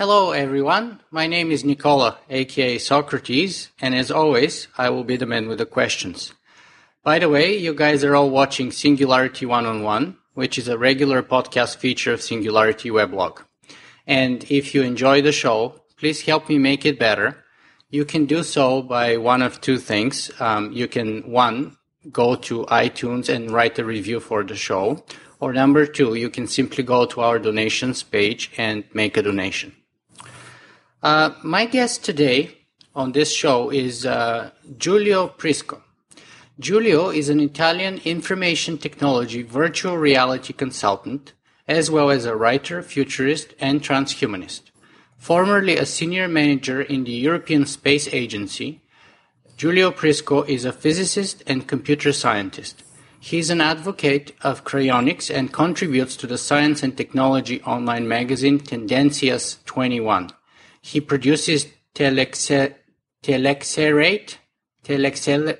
Hello, everyone. My name is Nicola, aka Socrates, and as always, I will be the man with the questions. By the way, you guys are all watching Singularity One on One, which is a regular podcast feature of Singularity Weblog. And if you enjoy the show, please help me make it better. You can do so by one of two things. Um, you can, one, go to iTunes and write a review for the show. Or number two, you can simply go to our donations page and make a donation. Uh, my guest today on this show is uh, Giulio Prisco. Giulio is an Italian information technology virtual reality consultant, as well as a writer, futurist, and transhumanist. Formerly a senior manager in the European Space Agency, Giulio Prisco is a physicist and computer scientist. He is an advocate of cryonics and contributes to the science and technology online magazine Tendencias 21. He produces Telexe- Telexerate, Telexel,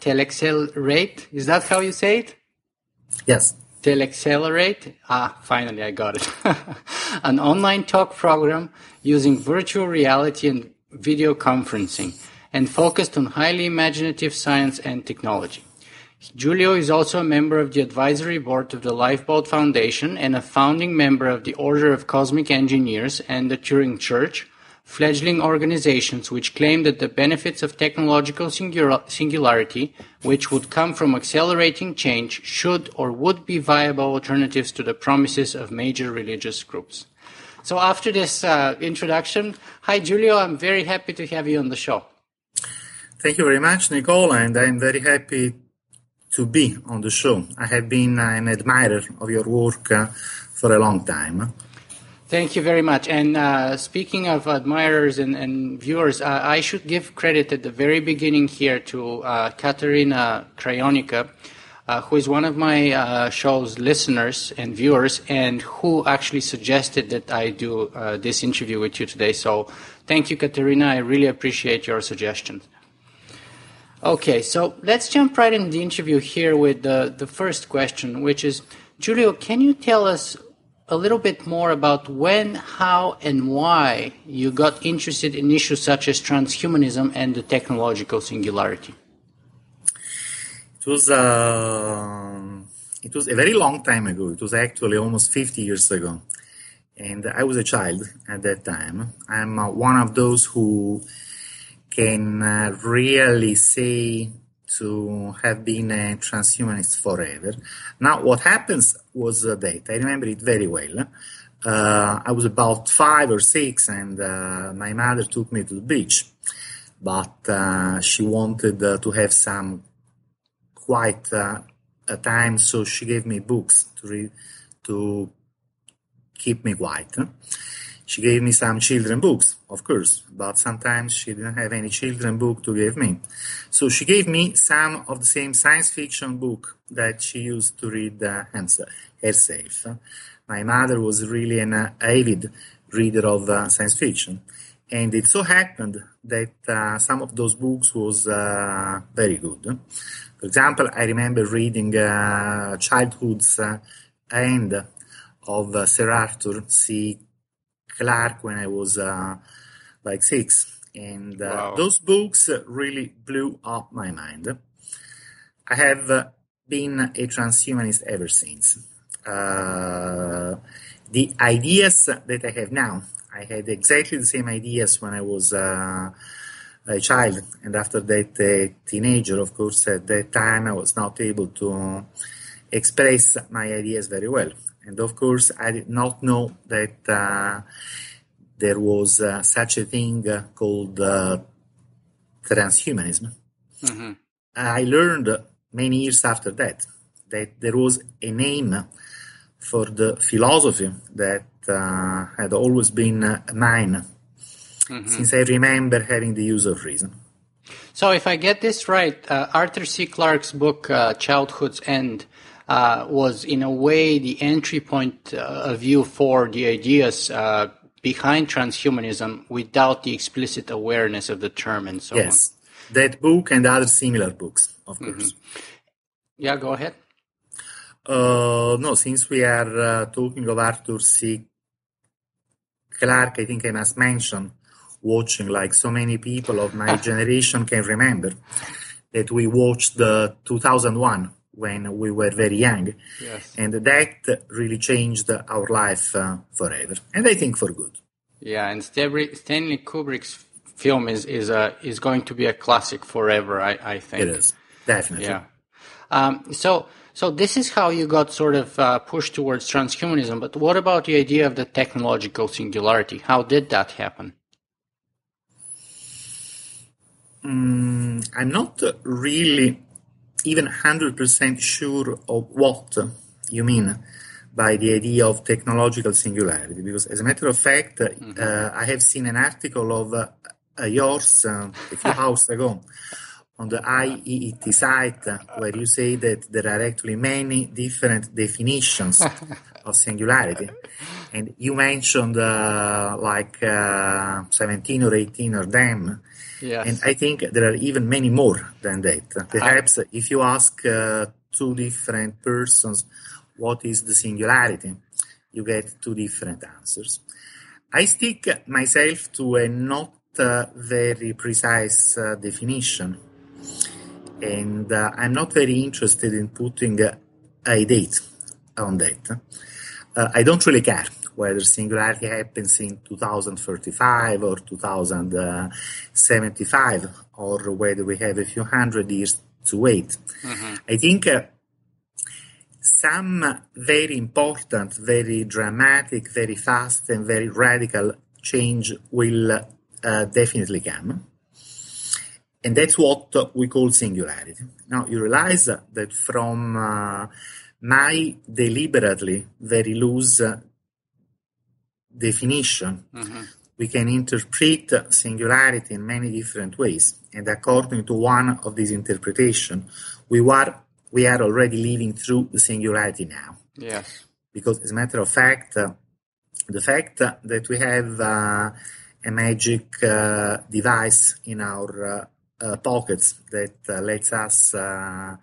Telexelrate. Is that how you say it? Yes. Telexelerate. Ah, finally I got it. An online talk program using virtual reality and video conferencing and focused on highly imaginative science and technology. Giulio is also a member of the advisory board of the Lifeboat Foundation and a founding member of the Order of Cosmic Engineers and the Turing Church, fledgling organizations which claim that the benefits of technological singularity, which would come from accelerating change, should or would be viable alternatives to the promises of major religious groups. So after this uh, introduction, hi Giulio, I'm very happy to have you on the show. Thank you very much, Nicole, and I'm very happy to be on the show. I have been an admirer of your work uh, for a long time. Thank you very much. And uh, speaking of admirers and, and viewers, uh, I should give credit at the very beginning here to uh, Catarina Kryonica, uh, who is one of my uh, show's listeners and viewers, and who actually suggested that I do uh, this interview with you today. So thank you, Catarina. I really appreciate your suggestions. Okay, so let's jump right into the interview here with the, the first question, which is Giulio, can you tell us a little bit more about when, how, and why you got interested in issues such as transhumanism and the technological singularity. It was uh, it was a very long time ago. It was actually almost 50 years ago, and I was a child at that time. I'm uh, one of those who can uh, really say to have been a transhumanist forever. Now, what happens was uh, that I remember it very well. Uh, I was about five or six, and uh, my mother took me to the beach, but uh, she wanted uh, to have some quiet uh, time, so she gave me books to read to keep me quiet. She gave me some children books, of course, but sometimes she didn't have any children book to give me. So she gave me some of the same science fiction book that she used to read uh, herself. My mother was really an uh, avid reader of uh, science fiction. And it so happened that uh, some of those books was uh, very good. For example, I remember reading uh, Childhood's End of Sir Arthur C. Clarke when I was uh, like six. And uh, Wow. those books really blew up my mind. I have uh, been a transhumanist ever since. Uh, the ideas that I have now, I had exactly the same ideas when I was uh, a child, and after that, a teenager. Of course, at that time, I was not able to express my ideas very well. And of course, I did not know that uh, there was uh, such a thing uh, called uh, transhumanism. Mhm. I learned many years after that that there was a name for the philosophy that uh, had always been uh, mine since I remember having the use of reason. So, if I get this right, uh, Arthur C. Clarke's book, uh, Childhood's End, was in a way the entry point uh, of you for the ideas uh, behind transhumanism without the explicit awareness of the term and so on. Yes, that book and other similar books, of course. on. Yeah, go ahead. Uh, no, since we are uh, talking of Arthur C. Clarke, I think I must mention watching like so many people of my generation can remember that we watched the 2001 when we were very young. Yes. And that really changed our life uh, forever. And I think for good. Yeah, and Stanley Kubrick's film is is a is going to be a classic forever. I I think It is, definitely. Yeah. Um, so so this is how you got sort of uh, pushed towards transhumanism. But what about the idea of the technological singularity? How did that happen? Mm, I'm not really even 100% sure of what you mean by the idea of technological singularity, because as a matter of fact, uh, I have seen an article of uh, uh, yours uh, a few hours ago on the IEET site uh, where you say that there are actually many different definitions of singularity. And you mentioned uh, like uh, 17 or 18 of them. Yes. And I think there are even many more than that. Perhaps if you ask uh, two different persons what is the singularity, you get two different answers. I stick myself to a not uh, very precise uh, definition, and uh, I'm not very interested in putting a date on that. Uh, I don't really care whether singularity happens in 2035 or 2075 or whether we have a few hundred years to wait. I think uh, some very important, very dramatic, very fast, and very radical change will uh, definitely come. And that's what we call singularity. Now, you realize that from uh, my deliberately very loose definition, we can interpret singularity in many different ways. And according to one of these interpretations, we are, we are already living through the singularity now. Yes. Because, as a matter of fact, uh, the fact that we have uh, a magic uh, device in our uh, uh, pockets that uh, lets us uh,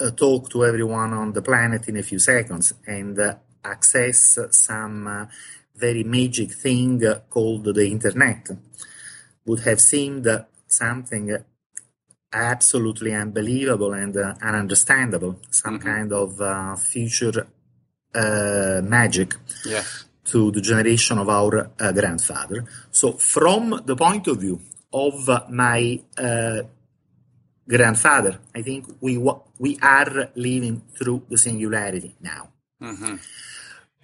uh, talk to everyone on the planet in a few seconds and uh, access some uh, very magic thing uh, called the internet would have seemed something absolutely unbelievable and uh, ununderstandable, some kind of uh, future uh, magic Yes. to the generation of our uh, grandfather. So, from the point of view of my uh, grandfather, I think we wa- we are living through the singularity now.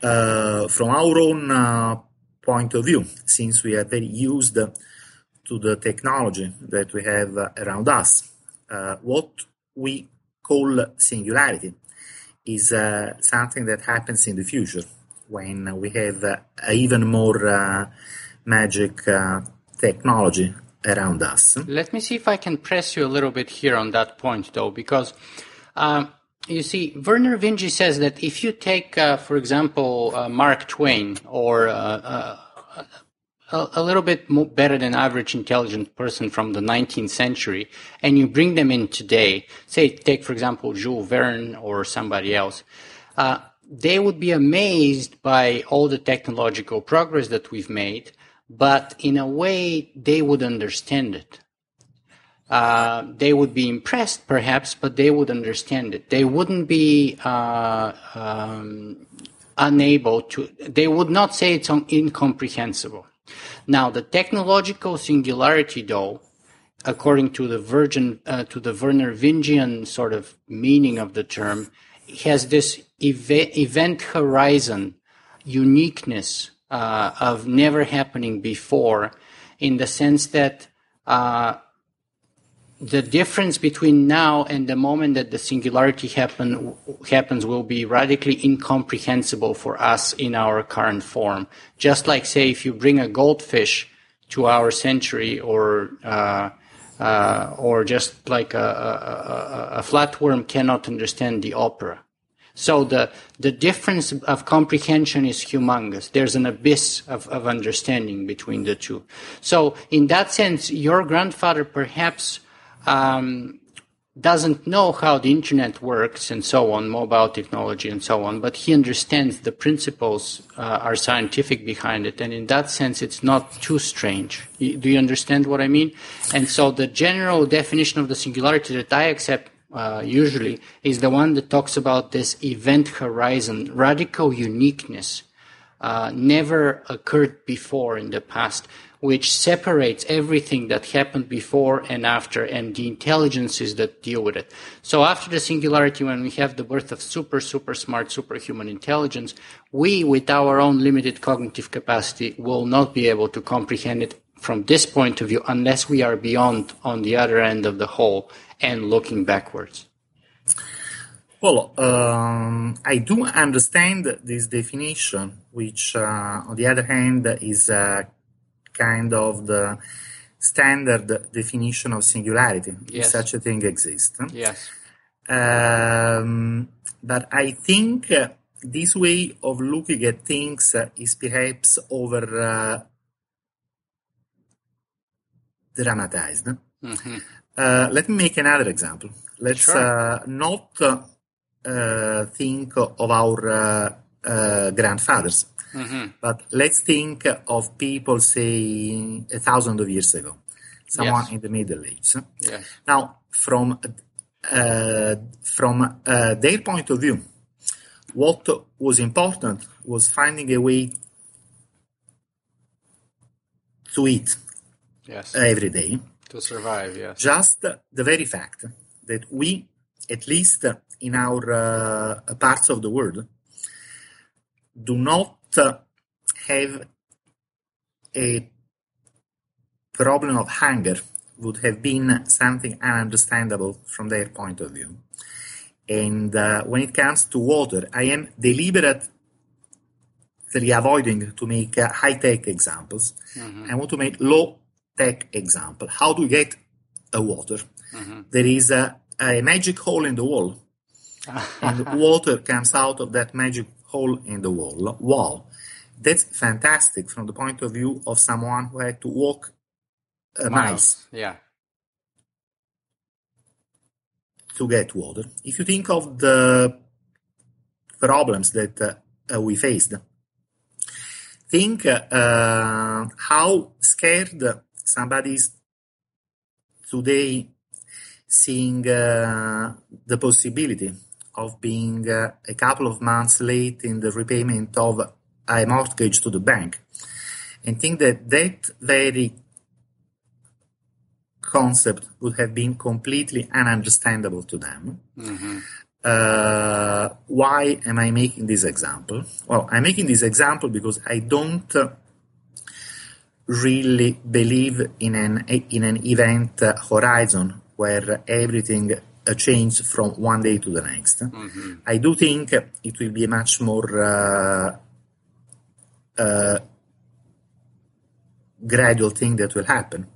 Uh, from our own uh, point of view, since we are very used to the technology that we have around us, uh, what we call singularity is uh, something that happens in the future when we have uh, even more uh, magic technology around us. Let me see if I can press you a little bit here on that point, though, because um, you see, Vernor Vinge says that if you take, uh, for example, uh, Mark Twain or uh, uh, a, little bit better than average intelligent person from the 19th century, and you bring them in today, say, take for example Jules Verne or somebody else, uh, they would be amazed by all the technological progress that we've made, but in a way they would understand it. Uh, they would be impressed, perhaps, but they would understand it. They wouldn't be uh, um, unable to. They would not say it's incomprehensible. Now, the technological singularity, though, according to the Virgin, uh, to the Vernor Vingean sort of meaning of the term, has this eve- event horizon uniqueness uh, of never happening before, in the sense that uh, the difference between now and the moment that the singularity happen, happens will be radically incomprehensible for us in our current form. Just like, say, if you bring a goldfish to our century or uh, uh, or just like a, a, a, flatworm cannot understand the opera. So the the difference of comprehension is humongous. There's an abyss of, of understanding between the two. So in that sense, your grandfather perhaps um, doesn't know how the internet works and so on, mobile technology and so on, but he understands the principles uh, are scientific behind it. And in that sense, it's not too strange. Do you understand what I mean? And so the general definition of the singularity that I accept uh, usually is the one that talks about this event horizon, radical uniqueness, uh, never occurred before in the past which separates everything that happened before and after and the intelligences that deal with it. So after the singularity, when we have the birth of super, super smart, superhuman intelligence, we, with our own limited cognitive capacity, will not be able to comprehend it from this point of view unless we are beyond on the other end of the hole and looking backwards. Well, um, I do understand this definition, which, uh, on the other hand, is uh, kind of the standard definition of singularity, yes. if such a thing exists. Yes. Um, but I think uh, this way of looking at things uh, is perhaps over uh, dramatized. Mm-hmm. Uh, let me make another example. Let's sure. Uh, not uh, think of our grandfathers Mm-hmm. But let's think of people, say, a thousand of years ago, someone yes. in the Middle Ages. Yes. Now, from uh, from uh, their point of view, what was important was finding a way to eat yes. every day. To survive, yes. Just the very fact that we, at least in our uh, parts of the world, do not have a problem of hunger would have been something ununderstandable from their point of view. And uh, when it comes to water, I am deliberately avoiding to make uh, high-tech examples. Mm-hmm. I want to make low-tech example. How do you get a water? Mm-hmm. There is a, a, magic hole in the wall, and water comes out of that magic hole in the wall. Wow, that's fantastic from the point of view of someone who had to walk a miles. Yeah. To get water. If you think of the problems that uh, we faced, think uh, how scared somebody is today seeing uh, the possibility of being uh, a couple of months late in the repayment of a mortgage to the bank. And think that that very concept would have been completely ununderstandable to them. Mm-hmm. Uh, why am I making this example? Well, I'm making this example because I don't really believe in an in an event horizon where everything a change from one day to the next. Mm-hmm. I do think it will be a much more uh, uh, gradual thing that will happen.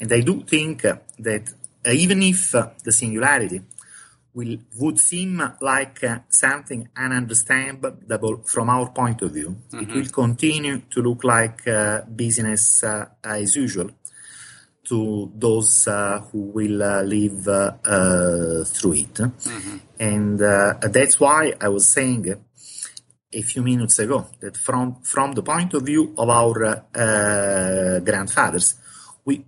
And I do think that uh, even if uh, the singularity will would seem like uh, something ununderstandable from our point of view, mm-hmm. it will continue to look like uh, business as usual to those uh, who will uh, live uh, through it. Mm-hmm. And that's why I was saying a few minutes ago that from, from the point of view of our grandfathers, we,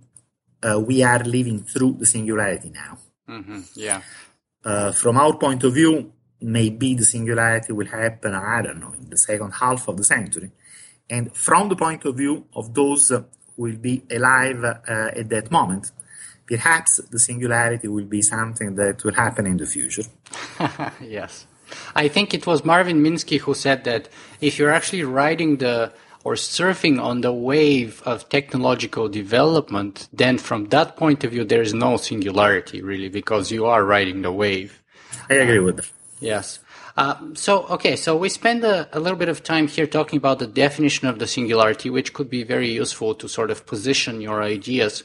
we are living through the singularity now. Mm-hmm. Yeah. from our point of view, maybe the singularity will happen, I don't know, in the second half of the century. And from the point of view of those will be alive uh, at that moment. Perhaps the singularity will be something that will happen in the future. yes. I think it was Marvin Minsky who said that if you're actually riding the or surfing on the wave of technological development, then from that point of view, there is no singularity really because you are riding the wave. I agree with that. Yes. Uh, so, okay, so we spend a, a, little bit of time here talking about the definition of the singularity, which could be very useful to sort of position your ideas.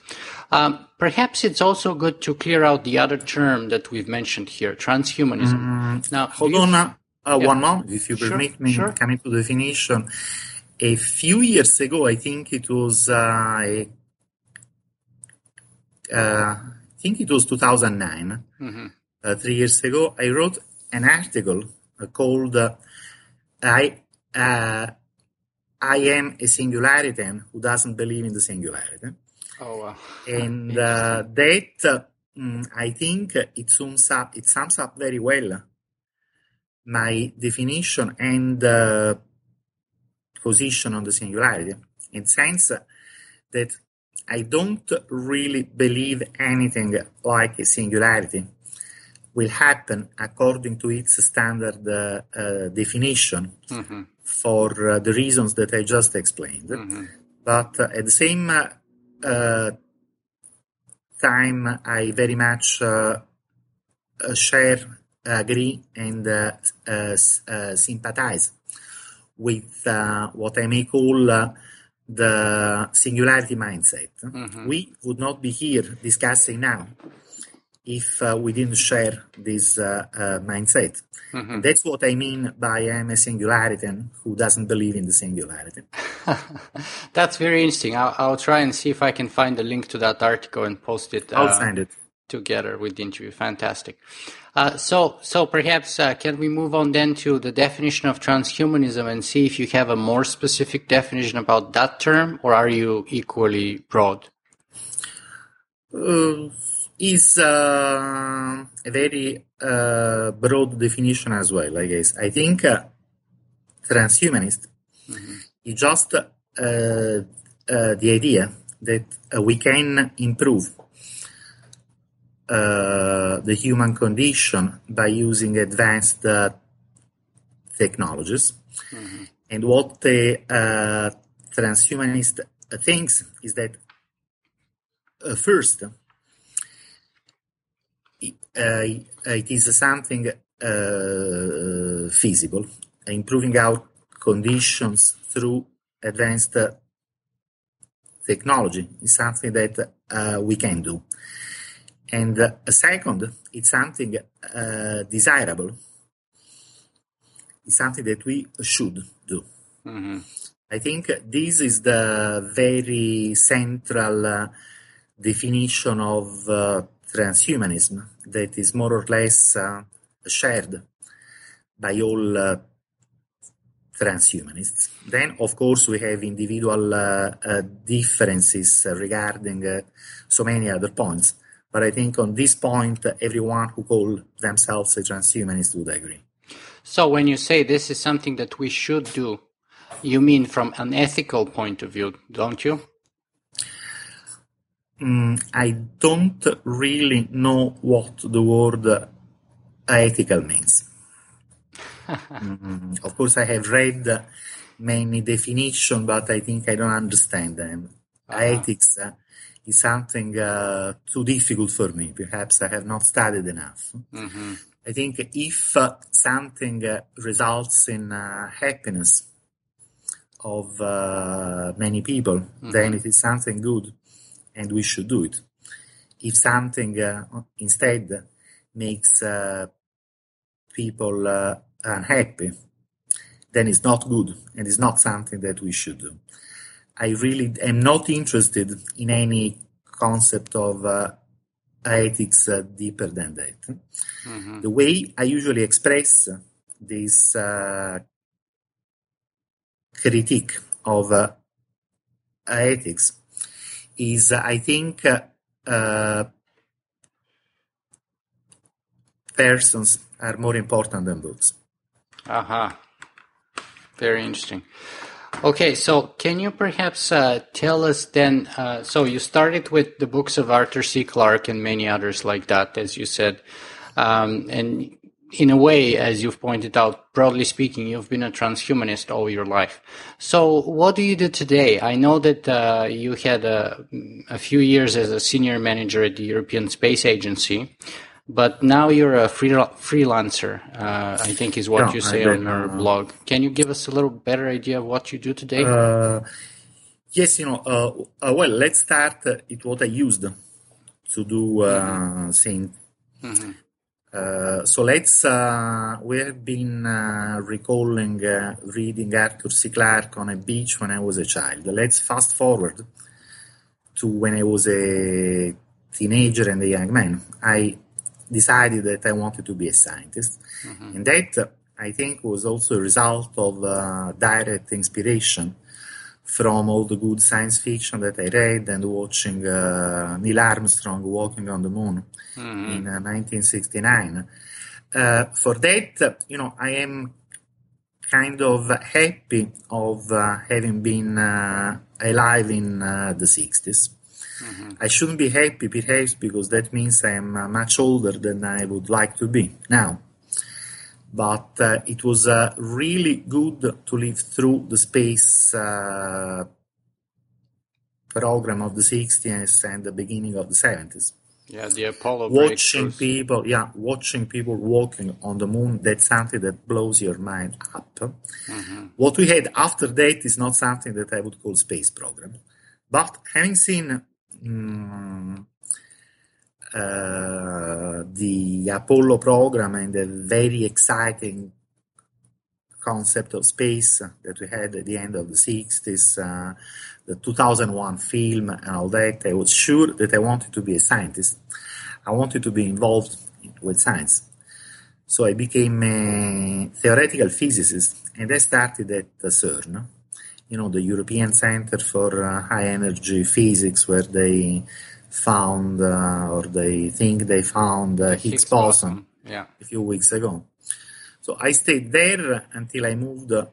Um, perhaps it's also good to clear out the other term that we've mentioned here, transhumanism. Mm, now, hold on uh, uh, yeah. one moment, if you permit me, sure. coming to definition. A few years ago, I think it was uh, a uh, think it was 2009, uh, three years ago, I wrote an article called uh, "I uh, I am a singularity who doesn't believe in the singularity," Oh, wow. and uh, that mm, I think it sums up it sums up very well my definition and uh, position on the singularity. In the sense that I don't really believe anything like a singularity will happen according to its standard uh, definition hmm for uh, the reasons that I just explained. hmm But at the same uh, time, I very much share, agree, and uh, uh, s- uh, sympathize with uh, what I may call uh, the singularity mindset. Mhm. We would not be here discussing now if uh, we didn't share this uh, uh, mindset. hmm That's what I mean by I'm a singularity who doesn't believe in the singularity. That's very interesting. I'll, I'll try and see if I can find the link to that article and post it I'll uh, send it. together with the interview. Fantastic. Uh, so, so perhaps uh, can we move on then to the definition of transhumanism and see if you have a more specific definition about that term, or are you equally broad? Is uh, a very uh, broad definition as well, I guess. I think uh, transhumanist is just uh, uh, the idea that uh, we can improve uh, the human condition by using advanced uh, technologies. And what the uh, transhumanist thinks is that uh, first, it, uh, it is something uh, feasible, improving our conditions through advanced technology is something that uh, we can do. And uh, second, it's something uh, desirable. It's something that we should do. hmm I think this is the very central uh, definition of uh, transhumanism that is more or less uh, shared by all uh, transhumanists. Then, of course, we have individual uh, uh, differences regarding uh, so many other points. But I think on this point, everyone who calls themselves a transhumanist would agree. So, when you say this is something that we should do, you mean from an ethical point of view, don't you? Mm, I don't really know what the word uh, ethical means. Mm, of course, I have read uh, many definitions, but I think I don't understand them. Uh-huh. Ethics uh, is something uh, too difficult for me. Perhaps I have not studied enough. hmm I think if something uh, results in uh, happiness of uh, many people, then it is something good and we should do it. If something uh, instead makes uh, people uh, unhappy, then it's not good and it's not something that we should do. I really am not interested in any concept of uh, ethics uh, deeper than that. hmm The way I usually express this uh, critique of uh, ethics is, I think, uh, uh, persons are more important than books. Aha. Very interesting. Okay, so can you perhaps uh, tell us then? Uh, so you started with the books of Arthur C. Clarke and many others like that, as you said. Um, and in a way, as you've pointed out, broadly speaking, you've been a transhumanist all your life. So what do you do today? I know that uh, you had a, a few years as a senior manager at the European Space Agency. But now you're a free, freelancer, uh, I think is what you say on your uh, blog. Can you give us a little better idea of what you do today? Uh, yes, you know, uh, uh, well, let's start with what I used to do uh, since. Mhm. Uh, so let's, uh, we have been uh, recalling uh, reading Arthur C. Clarke on a beach when I was a child. Let's fast forward to when I was a teenager and a young man, I decided that I wanted to be a scientist. Mm-hmm. And that, I think, was also a result of uh, direct inspiration from all the good science fiction that I read and watching uh, Neil Armstrong walking on the moon mm-hmm. in uh, 1969. Uh, for that, you know, I am kind of happy of uh, having been uh, alive in uh, the 60s. Mm-hmm. I shouldn't be happy perhaps because that means I am much older than I would like to be now but uh, it was uh, really good to live through the space uh, program of the 60s and the beginning of the 70s. Yeah, the Apollo watching people, yeah, watching people walking on the moon. That's something that blows your mind up. Mm-hmm. What we had after that is not something that I would call space program, but having seen um, the Apollo program and the very exciting concept of space that we had at the end of the 60s, uh, the 2001 film and all that, I was sure that I wanted to be a scientist. I wanted to be involved with science. So I became a theoretical physicist and I started at CERN, you know, the European Center for uh, High Energy Physics, where they found uh, or they think they found uh, Higgs, Higgs boson, boson yeah. a few weeks ago. So I stayed there until I moved uh,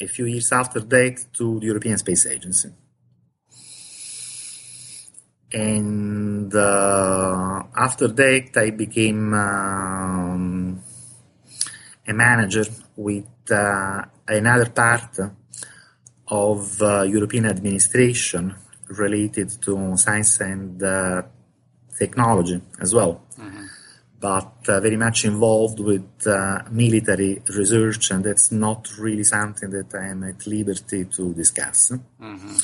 a few years after that to the European Space Agency. And uh, after that, I became um, a manager with uh, another part of uh, European administration related to science and uh, technology as well, mm-hmm. but uh, very much involved with uh, military research, and that's not really something that I am at liberty to discuss. Mm-hmm.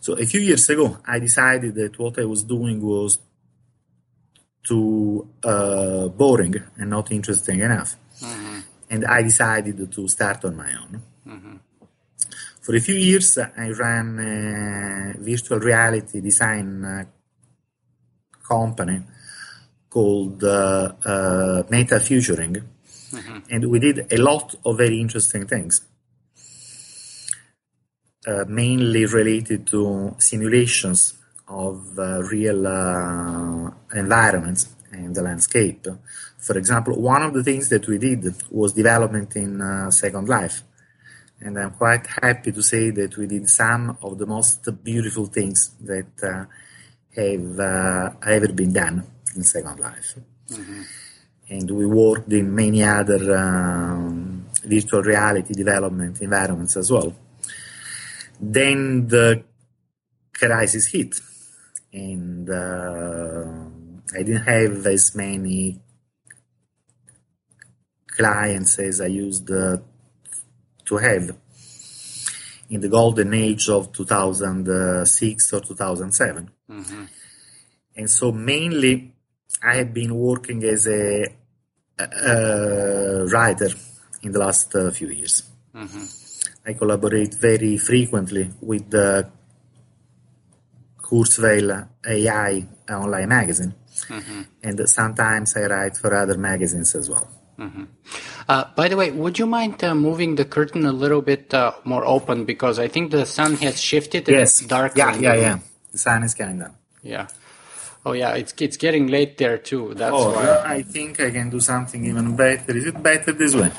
So a few years ago, I decided that what I was doing was too uh, boring and not interesting enough, mm-hmm. and I decided to start on my own. For a few years, I ran a virtual reality design uh, company called uh, uh, Meta Futuring, mm-hmm. and we did a lot of very interesting things. Uh, mainly related to simulations of real uh, environments and the landscape. For example, one of the things that we did was development in Second Life and I'm quite happy to say that we did some of the most beautiful things that uh, have uh, ever been done in Second Life. Mm-hmm. And we worked in many other um, virtual reality development environments as well. Then the crisis hit, and uh, I didn't have as many clients as I used uh, to have in the golden age of 2006 or 2007. Mm-hmm. And so mainly I have been working as a, writer in the last uh, few years. Mm-hmm. I collaborate very frequently with the Kurzweil AI online magazine, mm-hmm. and sometimes I write for other magazines as well. Mm-hmm. Uh, by the way, would you mind uh, moving the curtain a little bit uh, more open because I think the sun has shifted. Yes, it's dark. Yeah, yeah, yeah. The sun is getting down. Yeah. Oh yeah, it's it's getting late there too. That's oh, why. I think I can do something even better. Is it better this way?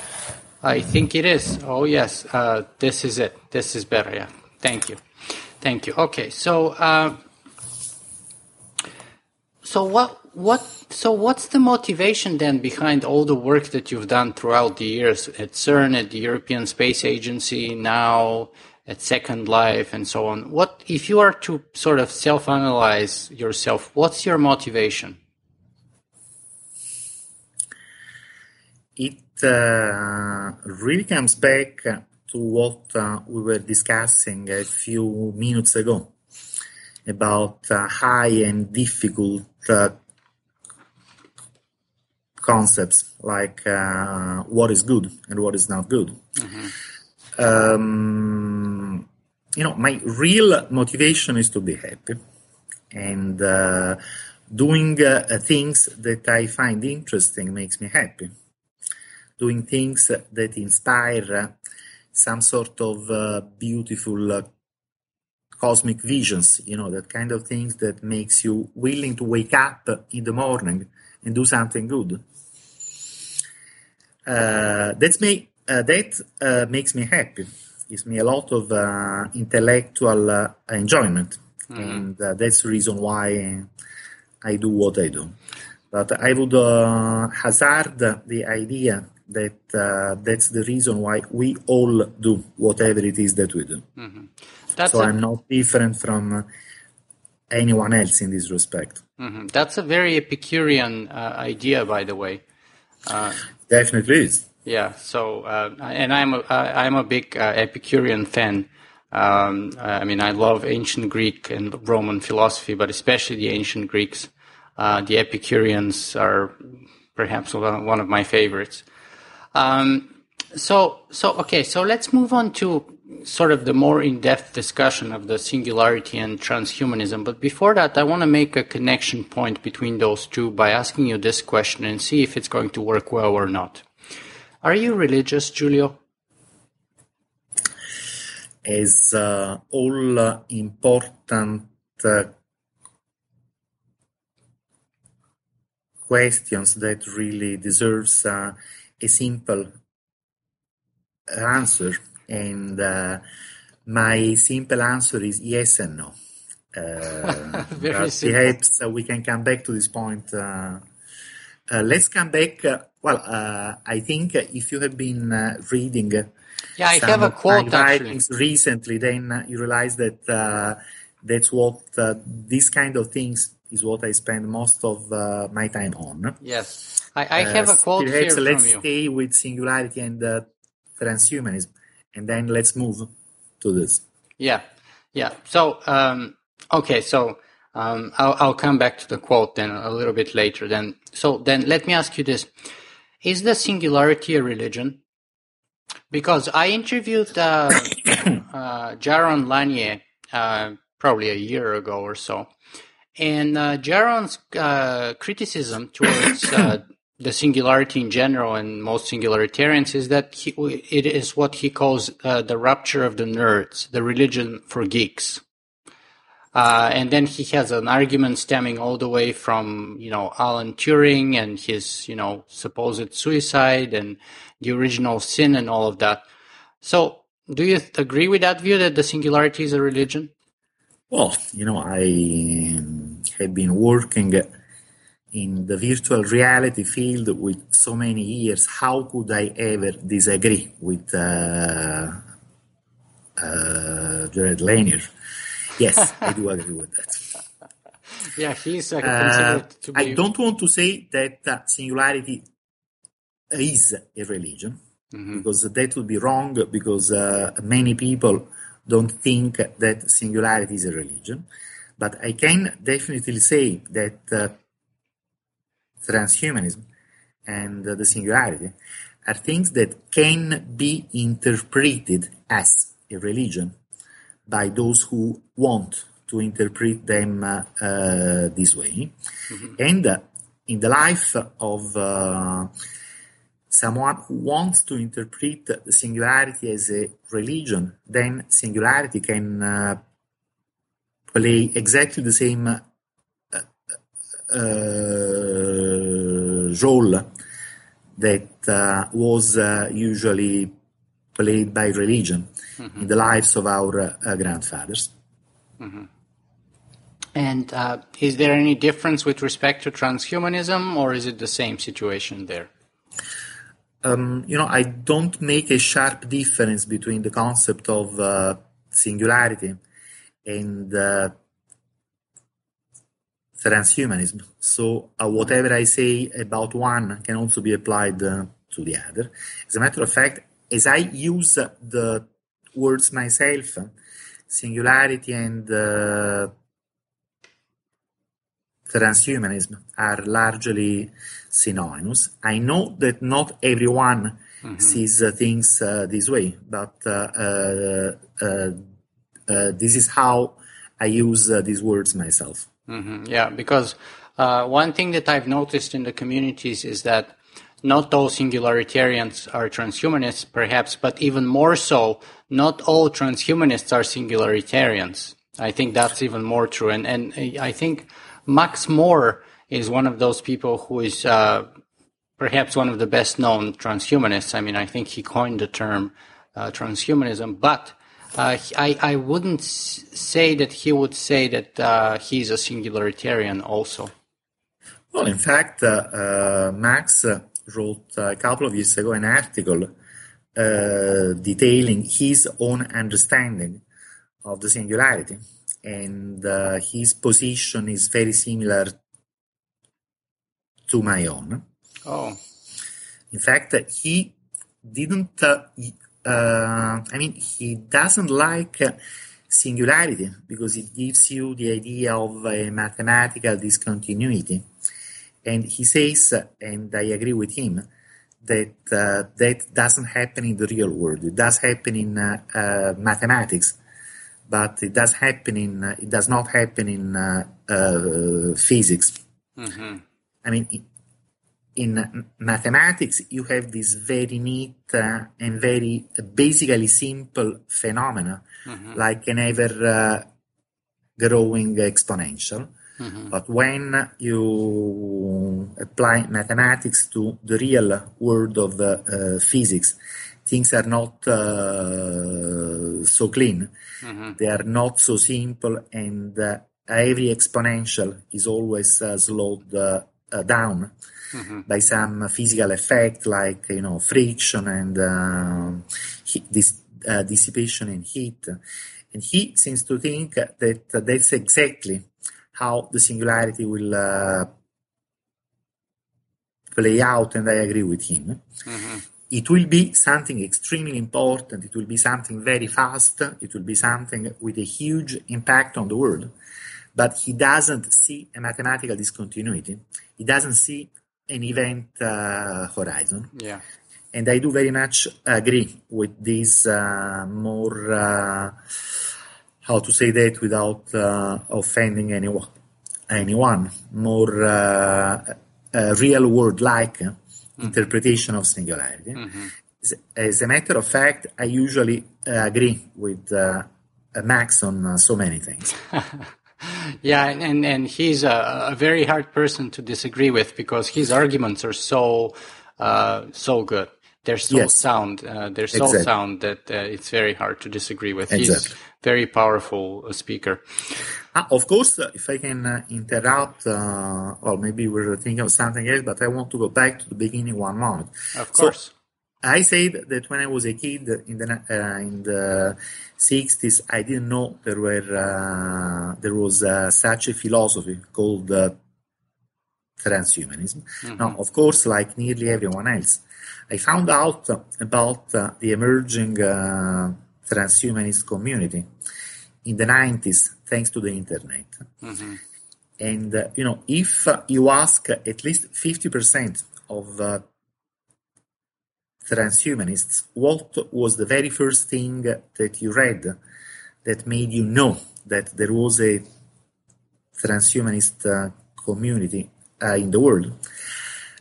I think it is. Oh yes, uh, this is it. This is better. Yeah. Thank you. Thank you. Okay, so uh, so what what so what's the motivation then behind all the work that you've done throughout the years at CERN, at the European Space Agency, now at Second Life, and so on? What if you are to sort of self-analyze yourself? What's your motivation? It uh, really comes back to what uh, we were discussing a few minutes ago about uh, high and difficult uh, concepts like uh, what is good and what is not good. Mm-hmm. Um, you know, my real motivation is to be happy. and uh, doing uh, things that I find interesting makes me happy. Doing things that inspire some sort of uh, beautiful uh, cosmic visions, you know, that kind of things that makes you willing to wake up in the morning and do something good. Uh, that's me. Uh, that uh, makes me happy. Gives me a lot of uh, intellectual uh, enjoyment, mm-hmm. and that's the reason why I do what I do. But I would hazard the idea that uh, that's the reason why we all do whatever it is that we do. Mm-hmm. so i am not different from anyone else in this respect. Mm-hmm. That's a very Epicurean uh, idea, by the way. Uh, Definitely is. Yeah. So, uh, and I'm a I'm a big uh, Epicurean fan. Um, I mean, I love ancient Greek and Roman philosophy, but especially the ancient Greeks. Uh, the Epicureans are perhaps one of my favorites. Um, so, so okay, so let's move on to sort of the more in-depth discussion of the singularity and transhumanism. But before that, I want to make a connection point between those two by asking you this question and see if it's going to work well or not. Are you religious, Giulio? As uh, all uh, important uh, questions that really deserves uh, a simple answer, and uh, my simple answer is yes and no. Uh, perhaps uh, we can come back to this point. Uh, uh, let's come back. Uh, well, I think if you have been reading, yeah, I have a quote writings recently, then you realize that that's what these kind of things is what I spend most of my time on. Yes. I, I have a quote uh, here let's from you. stay with singularity and uh, transhumanism, and then let's move to this. Yeah, yeah. So, um, okay, so um, I'll, I'll come back to the quote then a little bit later. Then, so then let me ask you this: Is the singularity a religion? Because I interviewed uh, uh, Jaron Lanier uh, probably a year ago or so, and uh, Jaron's uh, criticism towards uh, the singularity in general and most singularitarians is that he, it is what he calls uh, the rupture of the nerds, the religion for geeks. Uh, and then he has an argument stemming all the way from, you know, Alan Turing and his, you know, supposed suicide and the original sin and all of that. So, do you agree with that view that the singularity is a religion? Well, you know, I have been working in the virtual reality field with so many years, how could I ever disagree with uh, uh, Jaron Lanier? Yes, I do agree with that. Yeah, he's uh, considered to be. I don't want to say that uh, singularity is a religion, mm-hmm. because that would be wrong, because uh, many people don't think that singularity is a religion. But I can definitely say that uh, transhumanism and uh, the singularity are things that can be interpreted as a religion by those who want to interpret them uh, uh, this way. Mm-hmm. And uh, in the life of uh, someone who wants to interpret the singularity as a religion, then singularity can uh, play exactly the same role that uh, was uh, usually played by religion mm-hmm. in the lives of our grandfathers. Mm-hmm. And uh, is there any difference with respect to transhumanism, or is it the same situation there? Um, you know, I don't make a sharp difference between the concept of uh, singularity and uh, transhumanism. So uh, whatever I say about one can also be applied uh, to the other. As a matter of fact, as I use the words myself, singularity and uh, transhumanism are largely synonymous. I know that not everyone mm-hmm. sees uh, things uh, this way, but uh, this is how I use these words myself. Mm-hmm. Yeah, because uh, one thing that I've noticed in the communities is that not all singularitarians are transhumanists, perhaps, but even more so, not all transhumanists are singularitarians. I think that's even more true. And, and I think Max More is one of those people who is uh, perhaps one of the best known transhumanists. I mean, I think he coined the term uh, transhumanism, but uh, I, I wouldn't say that he would say that uh, he's a singularitarian also. Well, in fact, uh, uh, Max wrote a couple of years ago an article uh, detailing his own understanding of the singularity, and uh, his position is very similar to my own. Oh, in fact, he didn't. Uh, uh I mean, he doesn't like singularity because it gives you the idea of a mathematical discontinuity and he says, and I agree with him, that uh, that doesn't happen in the real world. It does happen in uh, uh, mathematics, but it does happen in uh, it does not happen in uh, uh, physics. Mm-hmm. I mean, in mathematics, you have this very neat and very basically simple phenomena, mm-hmm. like an ever growing exponential. Mm-hmm. But when you apply mathematics to the real world of uh, physics, things are not uh, so clean. Mm-hmm. They are not so simple, and uh, every exponential is always uh, slowed uh, uh, down mm-hmm. by some physical effect, like you know friction and heat, dis- dissipation in heat. And he seems to think that that's exactly how the singularity will uh, play out, and I agree with him. Mm-hmm. It will be something extremely important. It will be something very fast. It will be something with a huge impact on the world. But he doesn't see a mathematical discontinuity. He doesn't see an event uh, horizon. Yeah. And I do very much agree with this uh, more uh, how to say that without uh, offending anyone, anyone more uh, real world like mm-hmm. interpretation of singularity. Mm-hmm. As a matter of fact, I usually uh, agree with uh, Max on so many things. yeah, and, and he's a, a, very hard person to disagree with because his arguments are so uh, so good. They're so yes. sound. Uh, they're so exactly. sound that uh, it's very hard to disagree with. Exactly. He's very powerful uh, speaker. Ah, of course, uh, if I can uh, interrupt, uh, well, maybe we're thinking of something else, but I want to go back to the beginning one moment. Of course. So, I said that when I was a kid in the uh, in the 60s, I didn't know there were there was such a philosophy called transhumanism. Mm-hmm. Now, of course, like nearly everyone else, I found out about uh, the emerging uh, transhumanist community in the 90s thanks to the internet. Mm-hmm. And, uh, you know, if you ask at least 50% of uh, transhumanists what was the very first thing that you read that made you know that there was a transhumanist uh, community uh, in the world,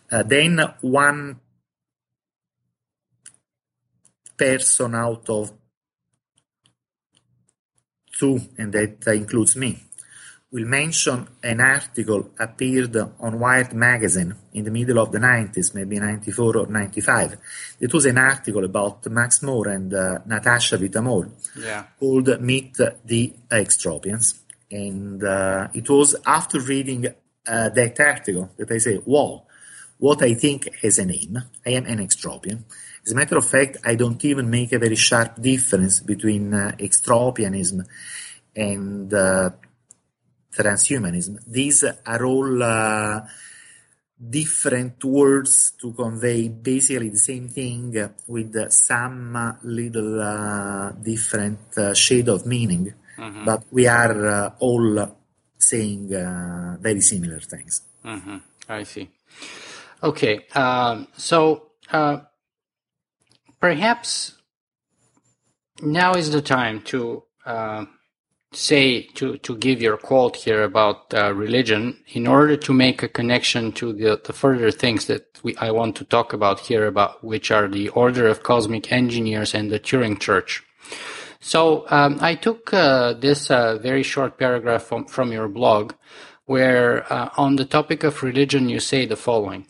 then one person out of two, and that includes me, will mention an article appeared on Wired magazine in the middle of the 90s, maybe 94 or 95. It was an article about Max More and uh, Natasha Vita-More yeah. called Meet the Extropians. And uh, it was after reading uh, that article that I say, wow, what I think has a name. I am an extropian. As a matter of fact, I don't even make a very sharp difference between uh, extropianism and uh, transhumanism. These are all uh, different words to convey basically the same thing with some little uh, different uh, shade of meaning, mm-hmm. but we are uh, all saying very similar things. Mm-hmm. I see. Okay, um, so perhaps now is the time to uh, say to, to give your quote here about uh, religion in order to make a connection to the, the further things that we, I want to talk about here about which are the order of cosmic engineers and the Turing church. So um, I took uh, this uh, very short paragraph from, from your blog where uh, on the topic of religion you say the following.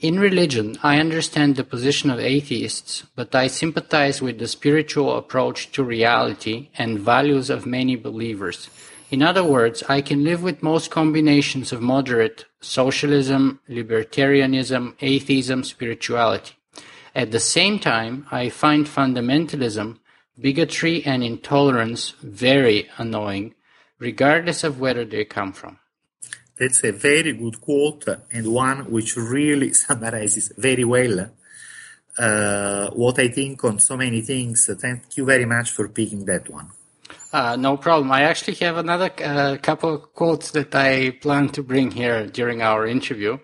In religion, I understand the position of atheists, but I sympathize with the spiritual approach to reality and values of many believers. In other words, I can live with most combinations of moderate socialism, libertarianism, atheism, spirituality. At the same time, I find fundamentalism, bigotry, and intolerance very annoying, regardless of where they come from. That's a very good quote and one which really summarizes very well uh, what I think on so many things. Thank you very much for picking that one. Uh, no problem. I actually have another uh, couple of quotes that I plan to bring here during our interview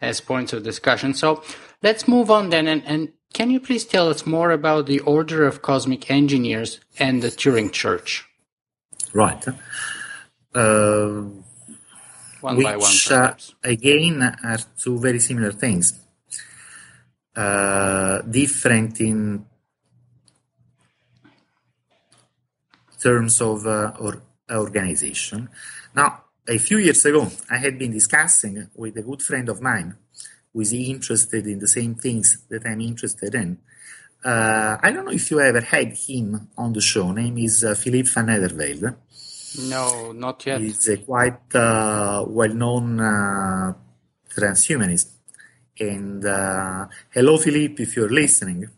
as points of discussion. So let's move on then. And, and can you please tell us more about the Order of Cosmic Engineers and the Turing Church? Right. Uh, one which, one. Uh, again, are two very similar things. Uh, different in terms of uh, or organization. Now, a few years ago, I had been discussing with a good friend of mine who is interested in the same things that I'm interested in. Uh, I don't know if you ever had him on the show. Name is uh, Philippe van Nedervelde. No, not yet. He's a quite uh, well-known uh, transhumanist. And uh, hello, Philippe, if you're listening.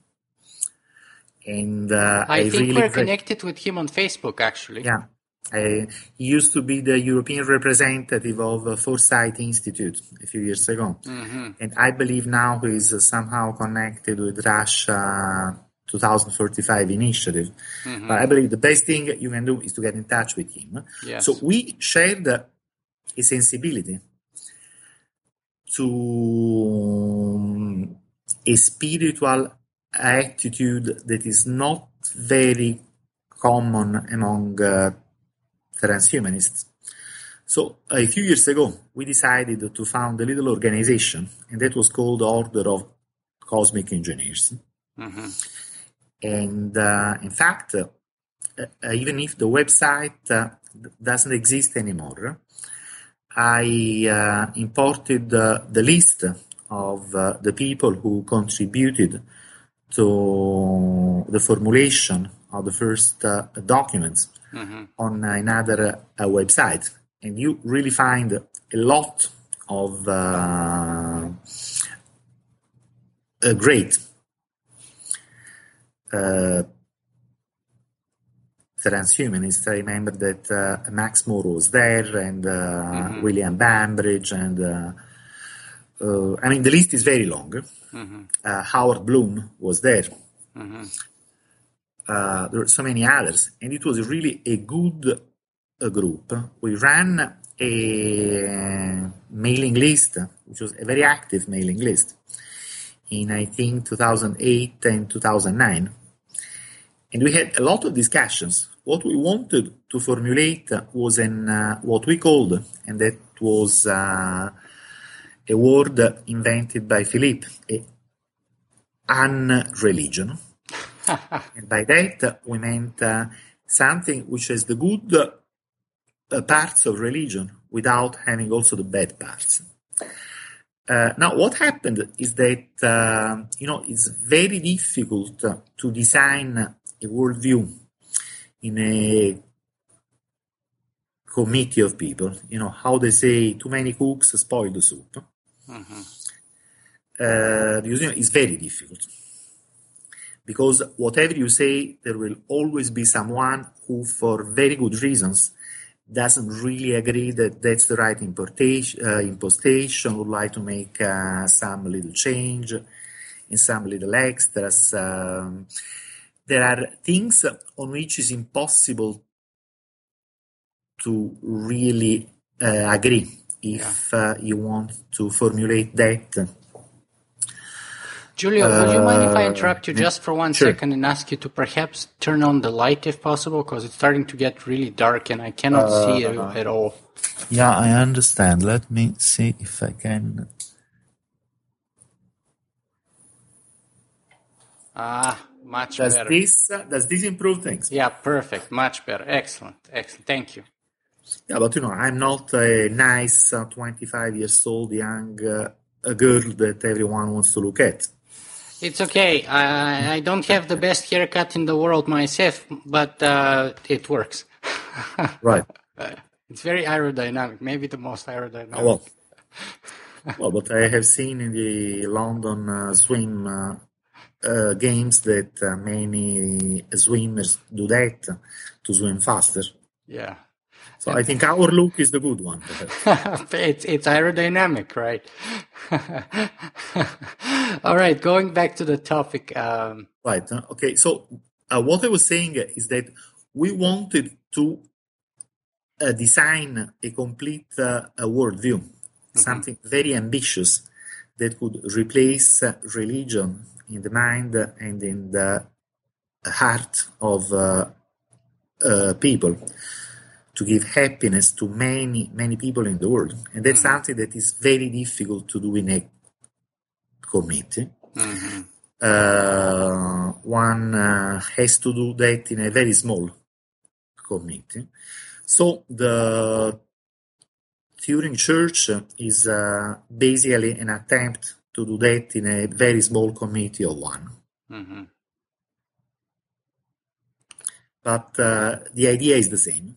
And uh, I, I, think really we're connected with him on Facebook, actually. yeah. I, he used to be the European representative of uh, Foresight Institute a few years ago. Mm-hmm. And I believe now he is somehow connected with Russia 2045 initiative. Mm-hmm. But I believe the best thing you can do is to get in touch with him. Yes. So we shared a sensibility to a spiritual attitude that is not very common among uh, transhumanists. So a few years ago, we decided to found a little organization, and that was called Order of Cosmic Engineers. Mm-hmm. And uh, in fact, uh, even if the website uh, doesn't exist anymore, I uh, imported uh, the list of the people who contributed to the formulation of the first uh, documents Mm-hmm. on another uh, website. And you really find a lot of uh, uh, great uh, transhumanists. I remember that uh, Max More was there, and uh, Mhm. William Bainbridge, and uh, uh, I mean the list is very long. Mm-hmm. Uh, Howard Bloom was there. Mm-hmm. Uh, there were so many others, and it was really a good uh, group. We ran a mailing list, which was a very active mailing list, in I think 2008 and 2009. And we had a lot of discussions. What we wanted to formulate was an uh, what we called, and that was uh, a word invented by Philippe, a unreligion. and by that we meant uh, something which has the good uh, parts of religion without having also the bad parts. Uh, now, what happened is that uh, you know it's very difficult to design a worldview in a committee of people. You know how they say, too many cooks spoil the soup. Mm-hmm. Uh, because you know, it's very difficult because whatever you say, there will always be someone who, for very good reasons, doesn't really agree that that's the right importation, uh, impostation, would like to make uh, some little change in some little extras. Um, there are things on which it's impossible to really uh, agree if uh, you want to formulate that Giulio, would you mind if I interrupt you just for one Sure. second and ask you to perhaps turn on the light if possible? Because it's starting to get really dark and I cannot see you at all. Yeah, I understand. Let me see if I can. Ah, much Does better. this uh, does this improve things? Yeah, perfect. Much better. Excellent. Excellent. Thank you. Yeah, but you know, I'm not a nice uh, 25 years old young uh, a girl that everyone wants to look at. It's okay. I, I don't have the best haircut in the world myself, but uh, it works. Right. It's very aerodynamic, maybe the most aerodynamic. Oh, well. well, but I have seen in the London uh, swim uh, games that uh, many swimmers do that to swim faster. Yeah. So I think our look is the good one. it's it's aerodynamic, right? All right, going back to the topic. Um, Right. uh, Okay. So uh, what I was saying is that we wanted to uh, design a complete uh, a worldview, something very ambitious that could replace uh, religion in the mind and in the heart of uh, uh, people to give happiness to many many people in the world and that's something that is very difficult to do in a committee mhm. uh, one uh, has to do that in a very small committee. So the Turing Church is uh, basically an attempt to do that in a very small committee of one. Mhm. But uh, the idea is the same.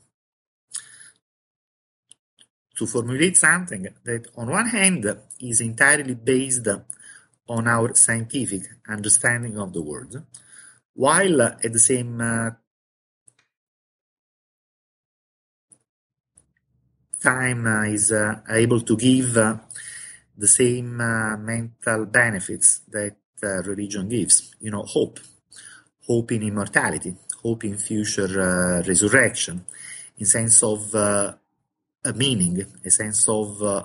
To formulate something that, on one hand, is entirely based on our scientific understanding of the world, while at the same uh, time uh, is uh, able to give uh, the same uh, mental benefits that religion gives. You know, hope, hope in immortality, hope in future uh, resurrection, in sense of uh, a meaning, a sense of uh,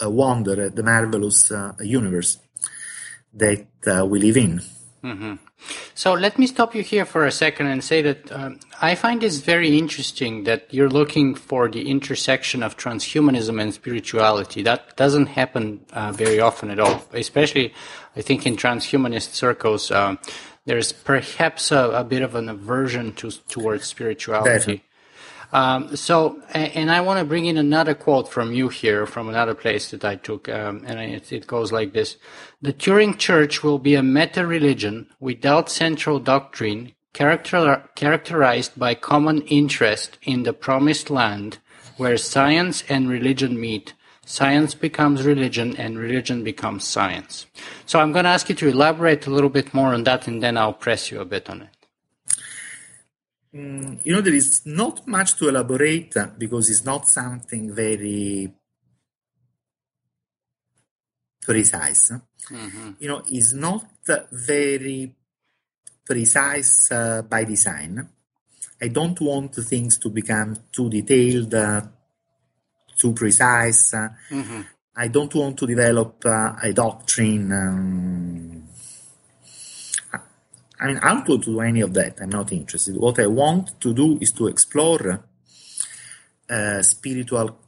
a wonder at the marvelous uh, universe that uh, we live in. Mhm. So let me stop you here for a second and say that um, I find this very interesting that you're looking for the intersection of transhumanism and spirituality. That doesn't happen uh, very often at all, especially I think in transhumanist circles. Um, there's perhaps a, a bit of an aversion to, towards spirituality. Definitely. Um, so, and I want to bring in another quote from you here, from another place that I took, um, and it, it goes like this: "The Turing Church will be a meta-religion without central doctrine, character, characterized by common interest in the promised land, where science and religion meet. Science becomes religion, and religion becomes science." So, I'm going to ask you to elaborate a little bit more on that, and then I'll press you a bit on it. Mm, you know, there is not much to elaborate uh, because it's not something very precise. You know, it's not very precise uh, by design. I don't want things to become too detailed, uh, too precise. uh, I don't want to develop uh, a doctrine. Um, I mean, I'm not going to do any of that. I'm not interested. What I want to do is to explore uh, spiritual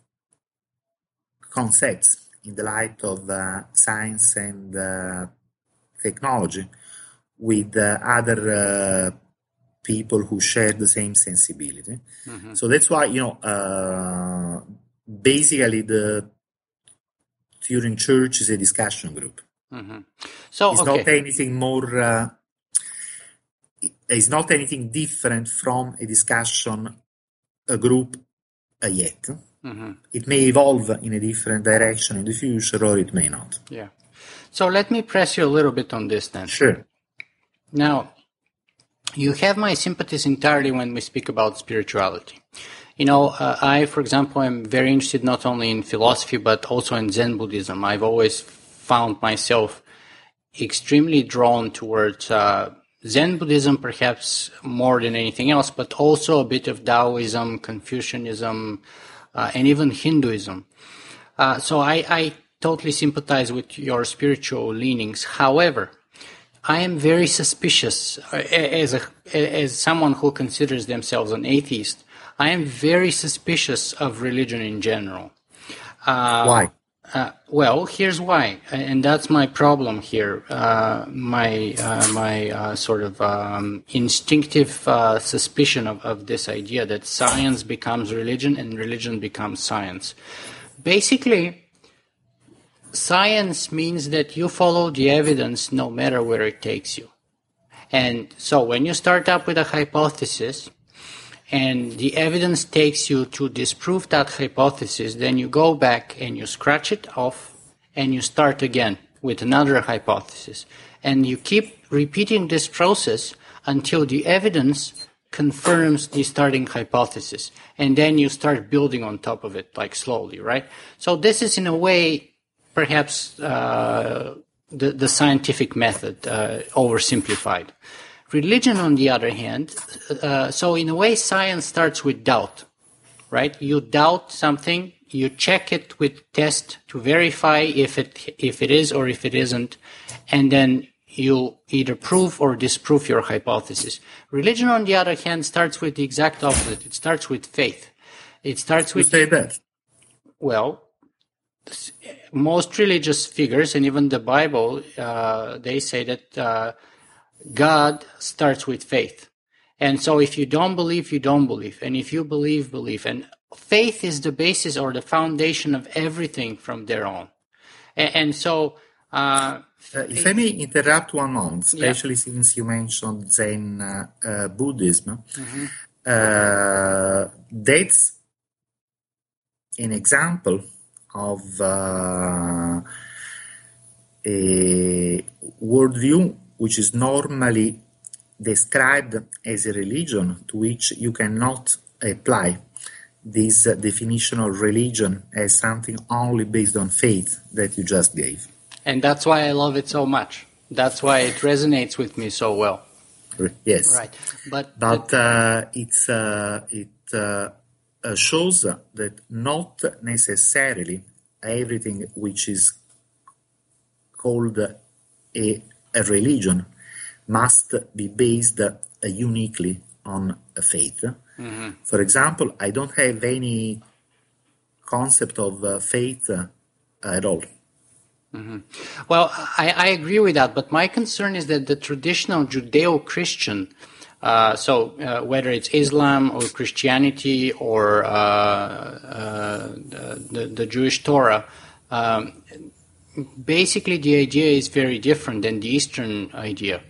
concepts in the light of uh, science and uh, technology with uh, other uh, people who share the same sensibility. So that's why, you know, uh, basically the Turing Church is a discussion group. So, It's okay. not anything more. It's not anything different from a discussion a group uh, yet. It may evolve in a different direction in the future, or it may not. Yeah. So let me press you a little bit on this then. Sure. Now, you have my sympathies entirely when we speak about spirituality. You know, uh, I, for example, am very interested not only in philosophy but also in Zen Buddhism. I've always found myself extremely drawn towards uh, Zen Buddhism, perhaps more than anything else, but also a bit of Taoism, Confucianism, uh, and even Hinduism. Uh, so I, I totally sympathize with your spiritual leanings. However, I am very suspicious uh, as a as someone who considers themselves an atheist. I am very suspicious of religion in general. Uh, Why? Uh, well, here's why, and that's my problem here. Uh, my uh, my uh, sort of um, instinctive uh, suspicion of, of this idea that science becomes religion and religion becomes science. Basically, science means that you follow the evidence no matter where it takes you. And so, when you start up with a hypothesis, and the evidence takes you to disprove that hypothesis, then you go back and you scratch it off and you start again with another hypothesis. And you keep repeating this process until the evidence confirms the starting hypothesis. And then you start building on top of it, like slowly, right? So this is in a way, perhaps, uh, the, the scientific method, uh, oversimplified. Religion, on the other hand, uh, so in a way, science starts with doubt, right? You doubt something, you check it with test to verify if it if it is or if it isn't, and then you either prove or disprove your hypothesis. Religion, on the other hand, starts with the exact opposite. It starts with faith. It starts with. You say that. Well, most religious figures and even the Bible, uh, they say that. Uh, God starts with faith. And so if you don't believe, you don't believe. And if you believe, believe. And faith is the basis or the foundation of everything from there on. And, and so, uh, uh, if I may interrupt one moment, especially yeah. since you mentioned Zen uh, uh Buddhism, mm-hmm. Uh, that's an example of uh, a worldview which is normally described as a religion to which you cannot apply this definition of religion as something only based on faith that you just gave. And that's why I love it so much. That's why it resonates with me so well. Yes. Right. But but uh, it's uh, it uh, shows that not necessarily everything which is called a a religion must be based uh, uniquely on faith. Mm-hmm. For example, I don't have any concept of uh, faith uh, at all. Mm-hmm. Well, I, I, agree with that, but my concern is that the traditional Judeo Christian, uh, so uh, whether it's Islam or Christianity or uh, the, the, Jewish Torah, um, basically the idea is very different than the Eastern idea,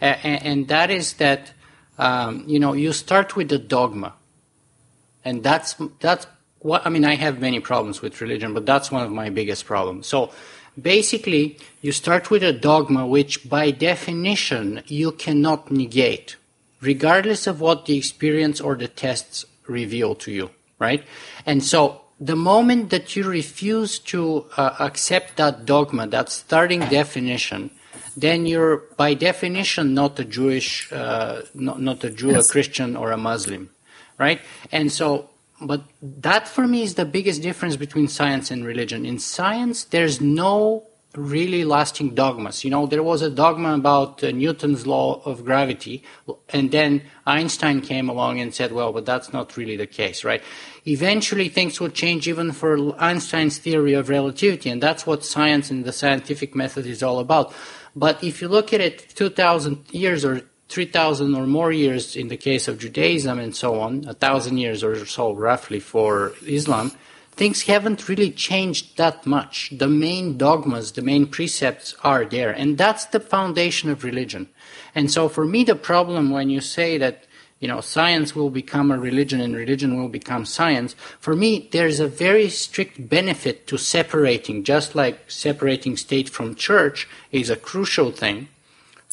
and, and that is that um, you know you start with the dogma, and that's that's what I mean. I have many problems with religion, but that's one of my biggest problems. So basically, you start with a dogma which, by definition, you cannot negate, regardless of what the experience or the tests reveal to you, right? And so the moment that you refuse to uh, accept that dogma, that starting definition, then you're by definition not a Jewish, uh, not, not, a Jew, yes. a Christian, or a Muslim, right? And so, but that for me is the biggest difference between science and religion. In science, there's no really lasting dogmas. You know, there was a dogma about uh, Newton's law of gravity, and then Einstein came along and said, well, but that's not really the case, right? Eventually, things would change even for Einstein's theory of relativity, and that's what science and the scientific method is all about. But if you look at it 2,000 years or 3,000 or more years in the case of Judaism and so on, a thousand years or so roughly for Islam, things haven't really changed that much. The main dogmas, the main precepts are there. And that's the foundation of religion. And so for me, the problem when you say that, you know, science will become a religion and religion will become science, for me, there's a very strict benefit to separating, just like separating state from church is a crucial thing.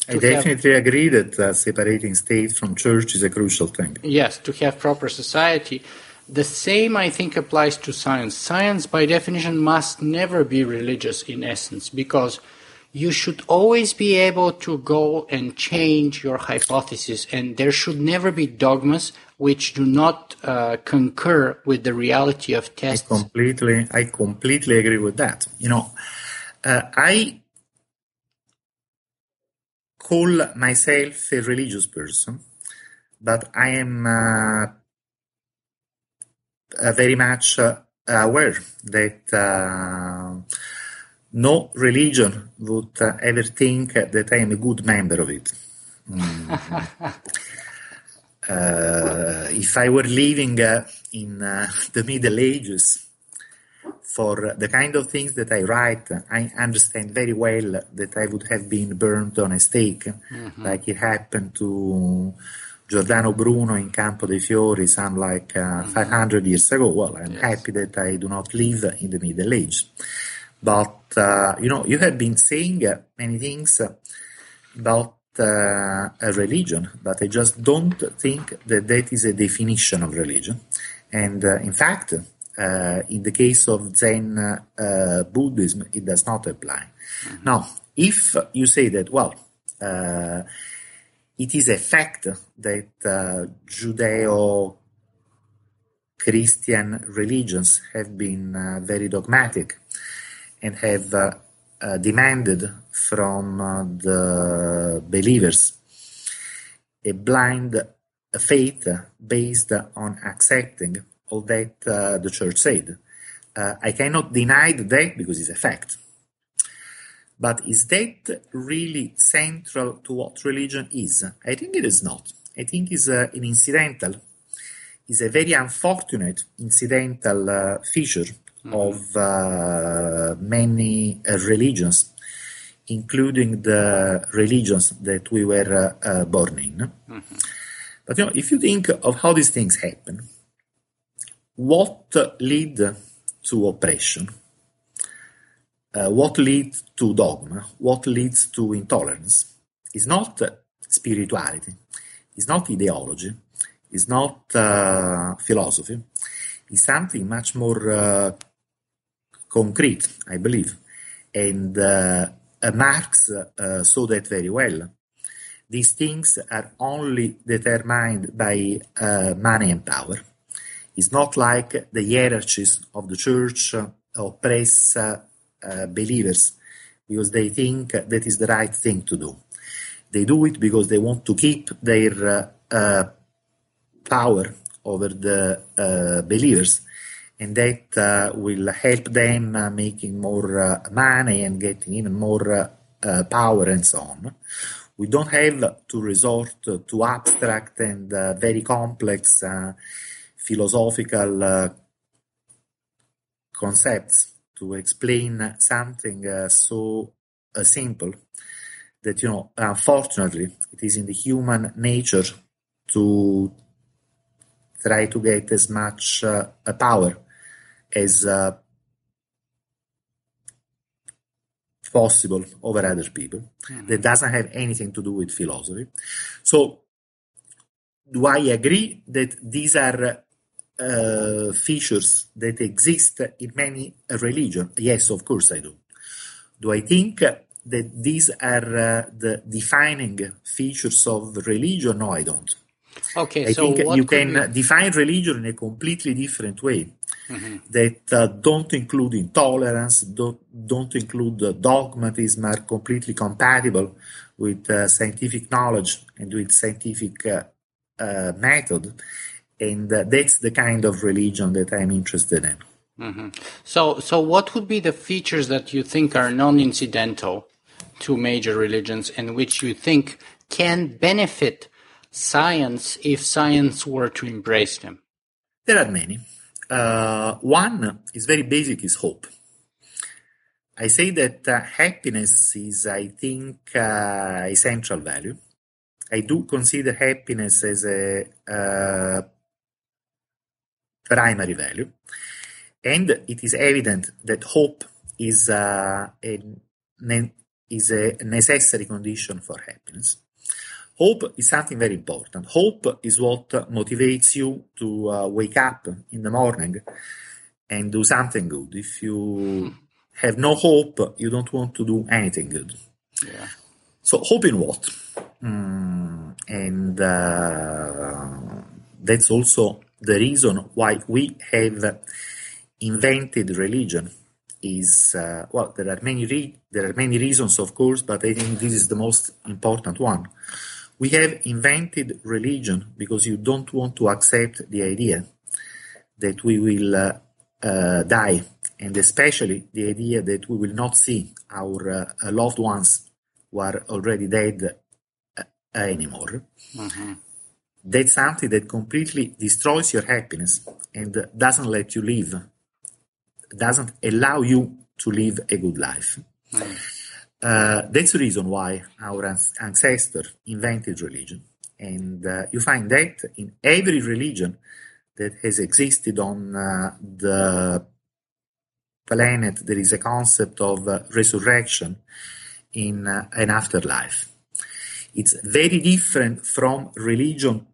I definitely have, agree that uh, separating state from church is a crucial thing. Yes, to have proper society. The same, I think, applies to science. Science, by definition, must never be religious in essence because you should always be able to go and change your hypothesis, and there should never be dogmas which do not uh, concur with the reality of tests. I completely, I completely agree with that. You know, uh, I call myself a religious person, but I am uh, very much uh, aware that uh, no religion would uh, ever think that I am a good member of it. Mm. Uh, if I were living uh, in uh, the Middle Ages, for the kind of things that I write, I understand very well that I would have been burned on a stake, mm-hmm. like it happened to Giordano Bruno in Campo dei Fiori some like uh, mm-hmm. 500 years ago. Well, I'm yes. happy that I do not live in the Middle Age. But, uh, you know, you have been saying many things about uh, a religion, but I just don't think that that is a definition of religion. And uh, in fact, uh, in the case of Zen uh, Buddhism, it does not apply. Mm-hmm. Now, if you say that, well, uh, it is a fact that uh, Judeo Christian religions have been very dogmatic and have uh, demanded from uh, the believers a blind faith based on accepting all that uh, the church said. Uh, I cannot deny that because it's a fact. But is that really central to what religion is? I think it is not. I think it's uh, an incidental, is a very unfortunate incidental uh, feature mm-hmm. of uh, many uh, religions, including the religions that we were uh, born in. Mm-hmm. But you know, if you think of how these things happen, what lead to oppression? Uh, what leads to dogma? What leads to intolerance? Is not spirituality, is not ideology, is not uh, philosophy, is something much more uh, concrete, I believe. And uh, Marx uh, saw that very well. These things are only determined by uh, money and power. It's not like the hierarchies of the church oppress uh, uh, believers because they think that is the right thing to do. They do it because they want to keep their uh, power over the believers and that uh, will help them uh, making more uh, money and getting even more uh, power and so on. We don't have to resort to abstract and uh, very complex uh, philosophical concepts to explain something so simple that, you know, unfortunately, it is in the human nature to try to get as much power as uh, possible over other people. Mm-hmm. That doesn't have anything to do with philosophy. So, do I agree that these are uh, features that exist in many religions? Yes, of course I do. Do I think that these are uh, the defining features of religion? No, I don't. Okay, I so think you can define religion in a completely different way mm-hmm. that uh, don't include intolerance, don't, don't include uh, dogmatism, are completely compatible with uh, scientific knowledge and with scientific uh, uh, method. And uh, that's the kind of religion that I'm interested in. Mm-hmm. So, so what would be the features that you think are non-incidental to major religions and which you think can benefit science if science were to embrace them? There are many. Uh, one is very basic, is hope. I say that uh, happiness is, I think, uh, a central value. I do consider happiness as a uh, primary value. And it is evident that hope is, uh, a, is a necessary condition for happiness. Hope is something very important. Hope is what motivates you to uh, wake up in the morning and do something good. If you have no hope, you don't want to do anything good. Yeah. So, hope in what? Mm, and uh, that's also the reason why we have invented religion. Is uh, well, there are many re- there are many reasons, of course, but I think this is the most important one. We have invented religion because you don't want to accept the idea that we will uh, uh, die, and especially the idea that we will not see our uh, loved ones who are already dead uh, anymore. Mm-hmm. That's something that completely destroys your happiness and doesn't let you live, doesn't allow you to live a good life. Mm-hmm. Uh, that's the reason why our ancestors invented religion. And uh, you find that in every religion that has existed on uh, the planet, there is a concept of uh, resurrection in uh, an afterlife. It's very different from religion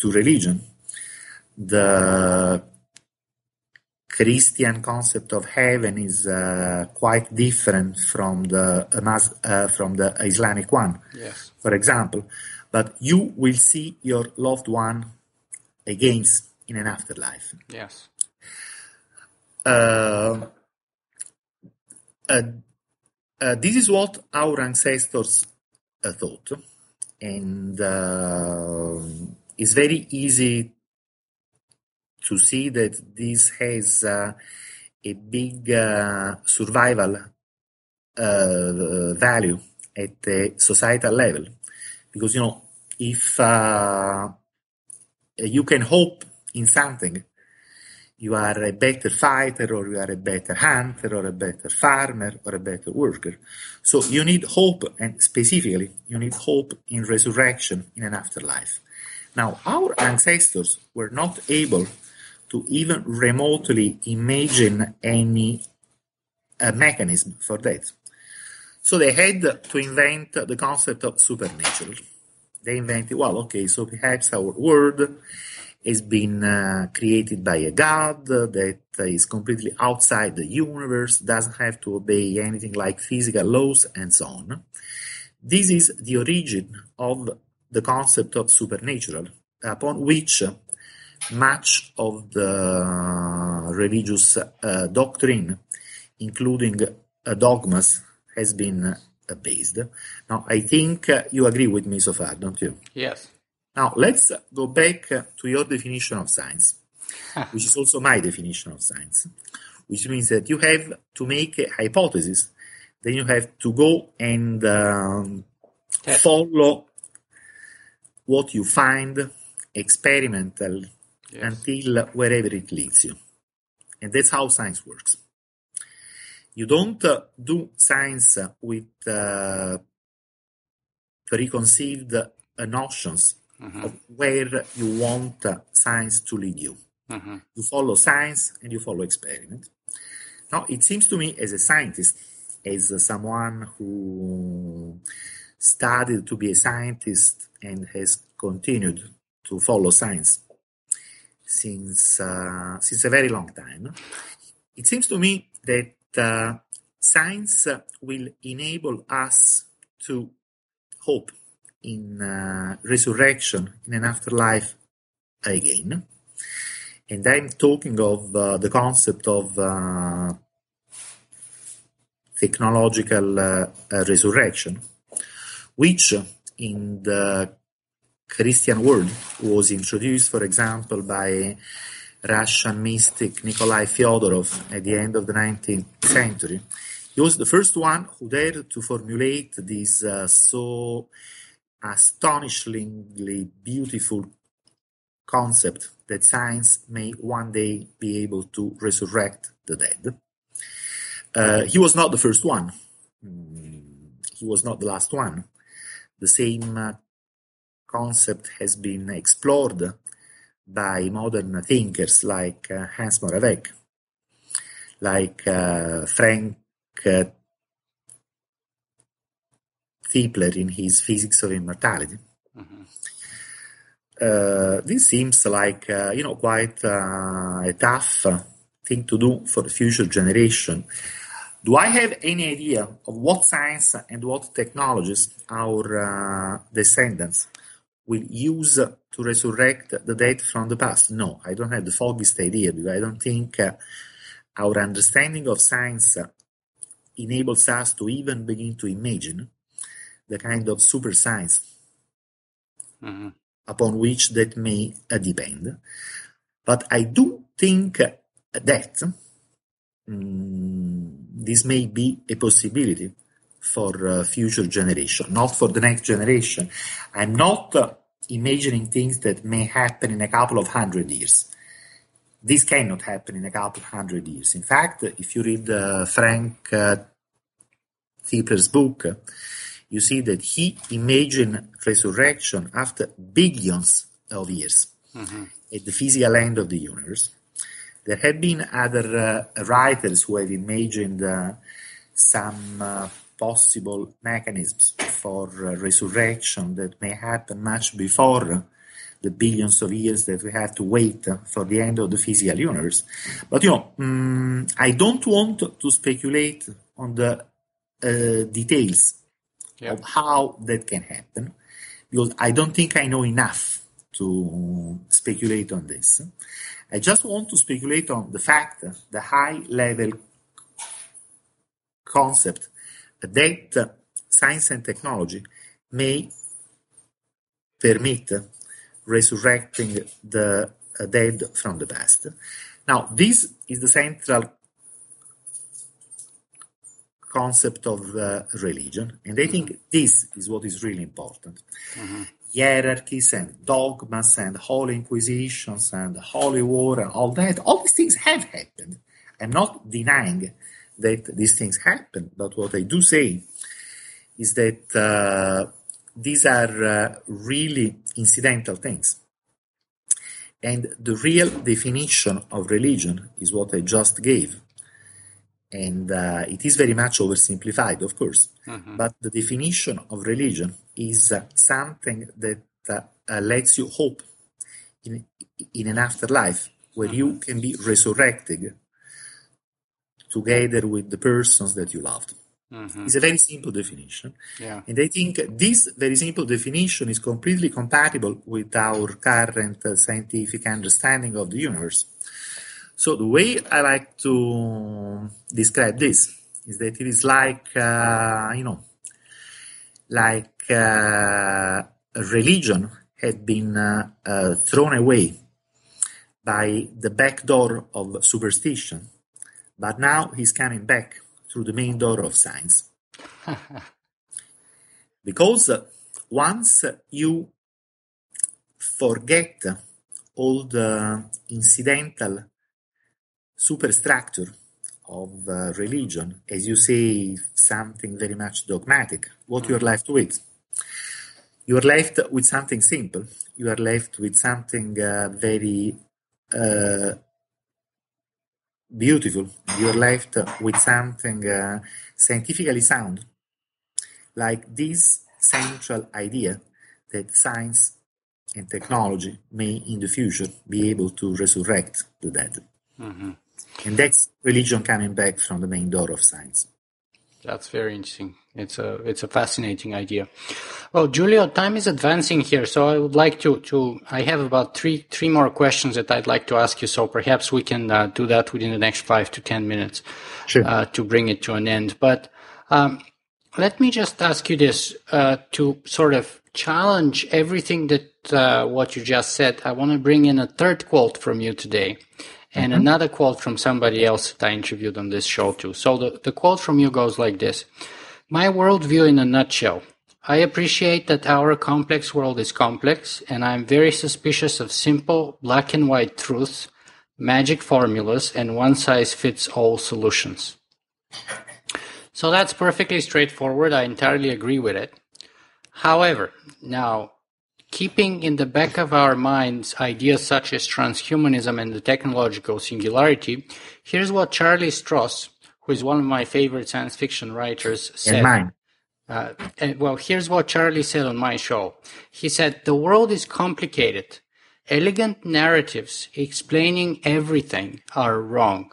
to religion. The Christian concept of heaven is uh, quite different from the uh, from the Islamic one, yes. for example. But you will see your loved one again in an afterlife. Yes. Uh, uh, uh this is what our ancestors uh, thought, and uh, it's very easy to see that this has uh, a big uh, survival uh, value at the societal level. Because, you know, if you can hope in something, you are a better fighter or you are a better hunter or a better farmer or a better worker. So you need hope and specifically you need hope in resurrection in an afterlife. Now our ancestors were not able to even remotely imagine any uh, mechanism for that. So they had to invent the concept of supernatural. They invented, well, okay, so perhaps our world has been uh, created by a god that is completely outside the universe, doesn't have to obey anything like physical laws, and so on. This is the origin of the concept of supernatural, upon which much of the religious uh, doctrine, including uh, dogmas, has been uh, based. Now, I think uh, you agree with me so far, don't you? Yes. Now, let's go back to your definition of science, which is also my definition of science, which means that you have to make a hypothesis, then you have to go and um, follow what you find experimental yes. until wherever it leads you. And that's how science works. You don't uh, do science with uh, preconceived uh, notions mm-hmm. of where you want uh, science to lead you. Mm-hmm. You follow science and you follow experiment. Now, it seems to me as a scientist, as someone who studied to be a scientist and has continued to follow science since uh, since a very long time. It seems to me that uh, science will enable us to hope in uh, resurrection in an afterlife again. And I'm talking of uh, the concept of uh, technological uh, resurrection, which in the Christian world was introduced, for example, by Russian mystic Nikolai Fyodorov at the end of the 19th century. He was the first one who dared to formulate this uh, so astonishingly beautiful concept that science may one day be able to resurrect the dead. Uh, he was not the first one. Mm, he was not the last one. The same uh, concept has been explored by modern thinkers like uh, Hans Moravec, like uh, Frank uh, Tipler in his Physics of Immortality. Mm-hmm. Uh, this seems like uh, you know quite uh, a tough thing to do for the future generation. Do I have any idea of what science and what technologies our descendants will use to resurrect the dead from the past? No, I don't have the foggiest idea because I don't think uh, our understanding of science enables us to even begin to imagine the kind of super science mm-hmm. upon which that may uh, depend. But I do think that um, this may be a possibility for uh, future generation, not for the next generation. I'm not uh, imagining things that may happen in a couple of hundred years. This cannot happen in a couple of hundred years. In fact, if you read uh, Frank uh, book, you see that he imagined resurrection after billions of years mm-hmm. at the physical end of the universe. There have been other uh, writers who have imagined uh, some uh, possible mechanisms for uh, resurrection that may happen much before the billions of years that we have to wait for the end of the physical universe. But you know, um, I don't want to speculate on the uh, details yeah. of how that can happen because I don't think I know enough to speculate on this. I just want to speculate on the fact, the high level concept that science and technology may permit resurrecting the dead from the past. Now, this is the central concept of uh, religion, and I think this is what is really important. Mm-hmm. Hierarchies and dogmas and holy inquisitions and holy war and all that, all these things have happened. I'm not denying that these things happen. But what I do say is that uh, these are uh, really incidental things. And the real definition of religion is what I just gave. And uh, it is very much oversimplified, of course. Mm-hmm. But the definition of religion is uh, something that uh, uh, lets you hope in, in an afterlife where mm-hmm. you can be resurrected together with the persons that you loved. Mm-hmm. It's a very simple definition. Yeah. And I think this very simple definition is completely compatible with our current uh, scientific understanding of the universe. So the way I like to describe this is that it is like, uh, you know, like uh, religion had been uh, uh, thrown away by the back door of superstition but now he's coming back through the main door of science. because once you forget all the incidental superstructure of uh, religion, as you say, something very much dogmatic, what you're left with? You are left with something simple. You are left with something uh, very uh, beautiful. You're left with something uh, scientifically sound, like this central idea that science and technology may in the future be able to resurrect the dead. Mm-hmm. And that's religion coming back from the main door of science. That's very interesting. It's a it's a fascinating idea. Well, Giulio, time is advancing here, so I would like to to I have about three three more questions that I'd like to ask you. So perhaps we can uh, do that within the next five to ten minutes sure. uh, to bring it to an end. But um, let me just ask you this uh, to sort of challenge everything that uh, what you just said. I want to bring in a third quote from you today and mm-hmm. another quote from somebody else that I interviewed on this show too. So the, the quote from you goes like this. My worldview in a nutshell. I appreciate that our complex world is complex, and I am very suspicious of simple black and white truths, magic formulas, and one size fits all solutions. So that's perfectly straightforward. I entirely agree with it. However, now Keeping in the back of our minds ideas such as transhumanism and the technological singularity, here's what Charlie Stross, who is one of my favorite science fiction writers, said. mine. Uh, and, well, here's what Charlie said on my show. He said, The world is complicated. Elegant narratives explaining everything are wrong.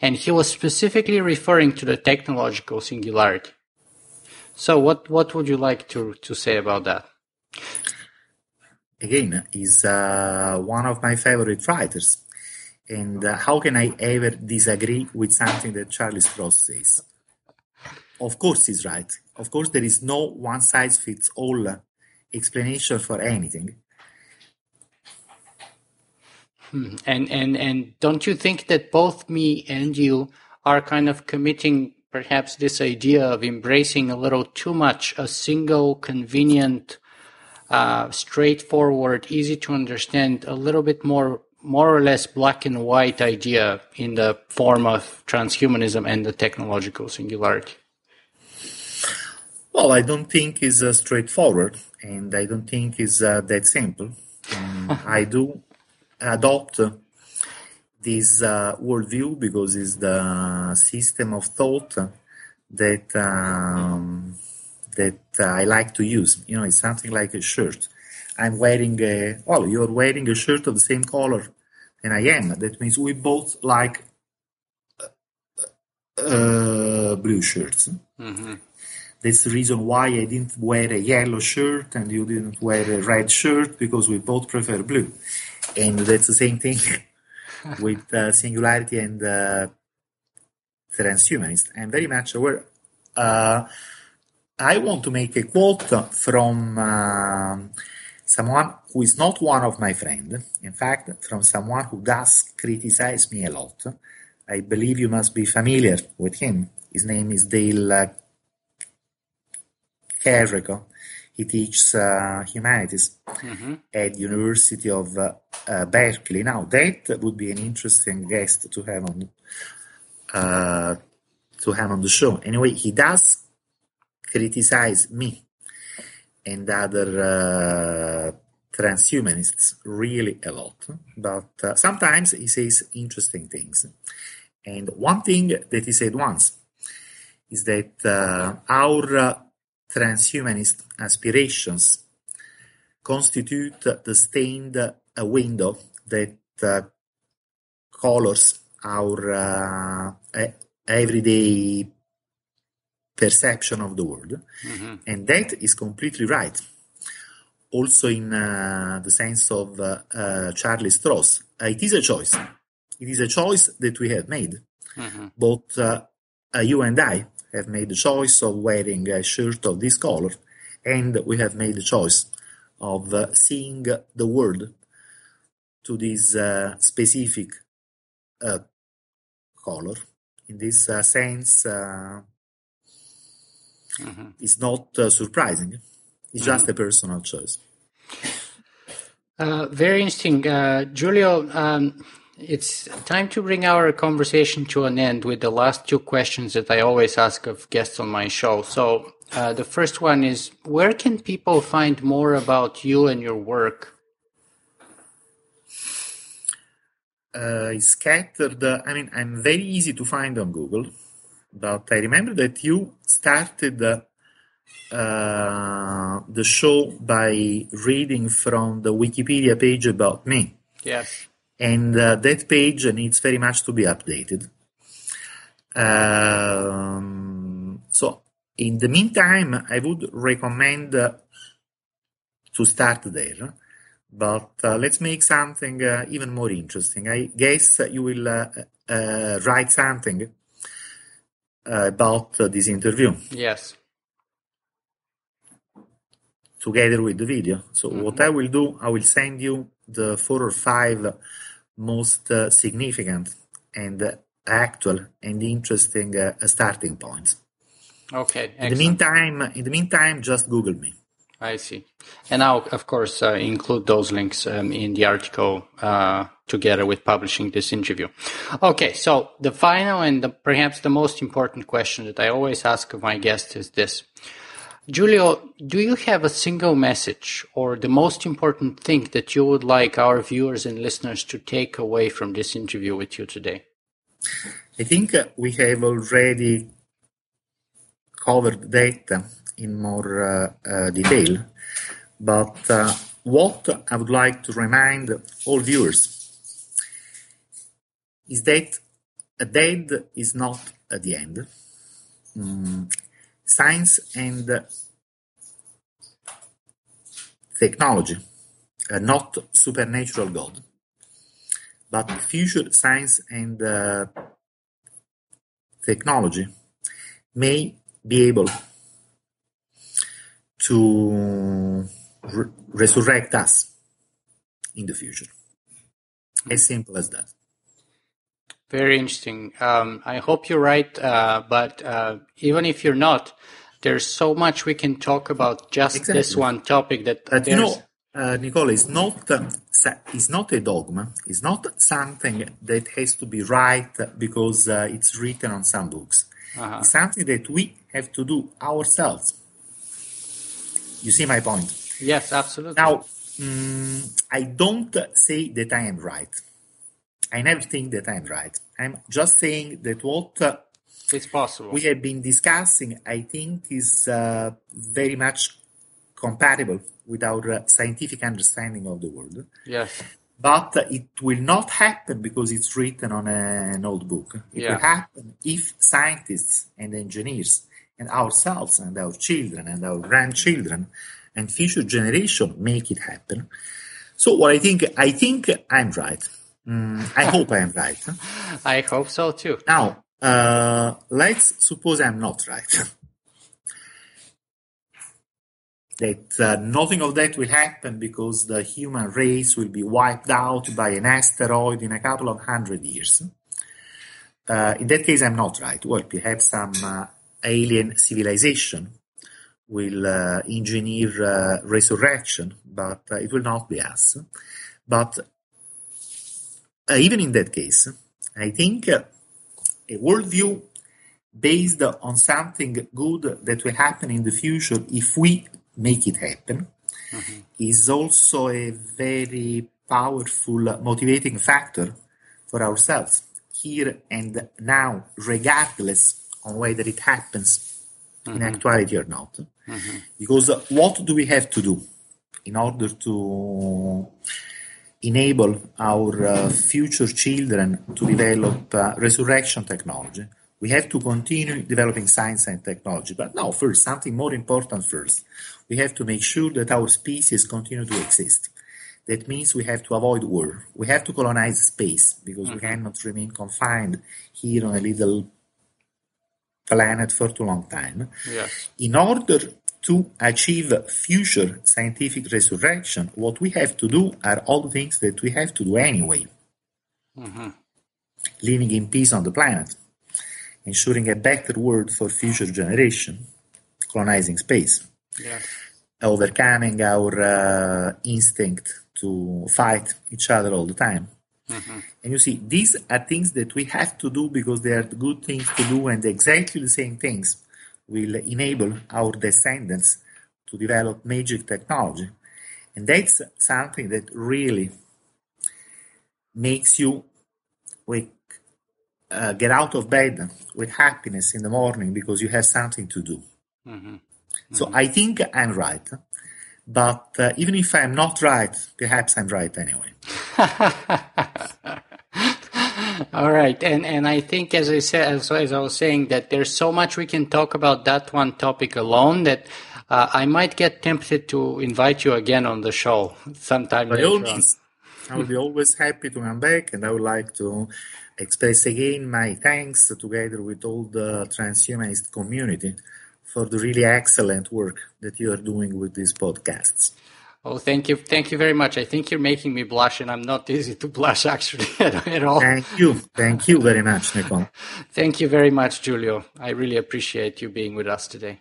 And he was specifically referring to the technological singularity. So, what, what would you like to, to say about that? again, is uh, one of my favorite writers. And uh, how can I ever disagree with something that Charlie Stross says? Of course, he's right. Of course, there is no one size fits all explanation for anything. Hmm. And and and don't you think that both me and you are kind of committing perhaps this idea of embracing a little too much a single convenient uh, straightforward easy to understand a little bit more more or less black and white idea in the form of transhumanism and the technological singularity well i don't think it's uh, straightforward and i don't think it's uh, that simple um, i do adopt this uh, worldview because it's the system of thought that um, that I like to use. You know, it's something like a shirt. I'm wearing a well, you're wearing a shirt of the same color than I am. That means we both like uh, uh blue shirts. Mm-hmm. That's the reason why I didn't wear a yellow shirt and you didn't wear a red shirt because we both prefer blue. And that's the same thing with uh, singularity and uh, transhumanist. I'm very much aware. Uh, I want to make a quote from uh, someone who is not one of my friends. In fact, from someone who does criticize me a lot. I believe you must be familiar with him. His name is Dale uh, Carrico. He teaches uh, humanities mm-hmm. at University of uh, uh, Berkeley. Now that would be an interesting guest to have on uh, to have on the show. Anyway, he does criticize me and other uh, transhumanists really a lot, but uh, sometimes he says interesting things. And one thing that he said once is that uh, our transhumanist aspirations constitute the stained window that uh, colors our uh, everyday perception of the world. Mm-hmm. And that is completely right. Also, in uh, the sense of uh, uh, Charlie Stross, it is a choice. It is a choice that we have made. Mm-hmm. Both you and I have made the choice of wearing a shirt of this color, and we have made the choice of uh, seeing the world to this uh, specific uh, color. In this uh, sense, uh, mm-hmm. it's not uh, surprising. It's mm-hmm. just a personal choice. very interesting, Giulio. Um, it's time to bring our conversation to an end with the last two questions that I always ask of guests on my show. So, uh, the first one is Where can people find more about you and your work? Uh, scattered. Uh, I mean, I'm very easy to find on Google, but I remember that you started uh, the show by reading from the Wikipedia page about me. Yes and uh, that page needs very much to be updated. Um, so, in the meantime, I would recommend uh, to start there. But uh, let's make something uh, even more interesting. I guess you will uh, uh, write something about this interview. Yes together with the video. So mm-hmm. what I will do, I will send you the four or five most uh, significant and actual and interesting uh, starting points. Okay. Excellent. In the meantime, in the meantime, just Google me. I see. And I'll, of course, uh, include those links um, in the article uh, together with publishing this interview. Okay, so the final and the, perhaps the most important question that I always ask of my guests is this. Giulio, do you have a single message or the most important thing that you would like our viewers and listeners to take away from this interview with you today? I think we have already covered that in more uh, uh, detail, but uh, what I would like to remind all viewers is that a dead is not at the end. Mm, science and technology uh, not supernatural God, but future science and uh, technology may be able to re- resurrect us in the future. As simple as that. Very interesting. Um, I hope you're right, uh, but uh, even if you're not, there's so much we can talk about just exactly. this one topic that. But you know, uh, Nicola, it's not uh, it's not a dogma. It's not something that has to be right because uh, it's written on some books. Uh-huh. It's something that we have to do ourselves. You see my point? Yes, absolutely. Now, um, I don't say that I am right. I never think that I'm right. I'm just saying that what uh, it's possible we have been discussing, I think, is uh, very much compatible with our uh, scientific understanding of the world. Yes. But it will not happen because it's written on a, an old book. It yeah. will happen if scientists and engineers and ourselves and our children and our grandchildren and future generation make it happen. So what I think, I think I'm right. Mm, I hope I am right. I hope so too. Now, uh, let's suppose I'm not right. that uh, nothing of that will happen because the human race will be wiped out by an asteroid in a couple of hundred years. Uh, in that case, I'm not right. Well, perhaps some uh, alien civilization will uh, engineer uh, resurrection, but uh, it will not be us. But even in that case, I think uh, a worldview based on something good that will happen in the future if we make it happen mm-hmm. is also a very powerful motivating factor for ourselves here and now, regardless on whether it happens mm-hmm. in actuality or not. Mm-hmm. Because what do we have to do in order to enable our uh, future children to develop uh, resurrection technology. We have to continue developing science and technology. But now, first, something more important first. We have to make sure that our species continue to exist. That means we have to avoid war. We have to colonize space because we mm-hmm. cannot remain confined here on a little planet for too long time. Yes. In order to achieve future scientific resurrection, what we have to do are all the things that we have to do anyway. Mm-hmm. Living in peace on the planet, ensuring a better world for future generation, colonizing space, yes. overcoming our uh, instinct to fight each other all the time. Mm-hmm. And you see, these are things that we have to do because they are good things to do and exactly the same things will enable our descendants to develop magic technology. And that's something that really makes you wake, uh, get out of bed with happiness in the morning because you have something to do. Mm-hmm. Mm-hmm. So I think I'm right. But uh, even if I'm not right, perhaps I'm right anyway. All right, and and I think as I said, as, as, I was saying, that there's so much we can talk about that one topic alone that uh, I might get tempted to invite you again on the show sometime By later means, I will be always happy to come back, and I would like to express again my thanks together with all the transhumanist community for the really excellent work that you are doing with these podcasts. Oh, thank you. Thank you very much. I think you're making me blush, and I'm not easy to blush actually at, all. Thank you. Thank you very much, Nicole. thank you very much, Giulio. I really appreciate you being with us today.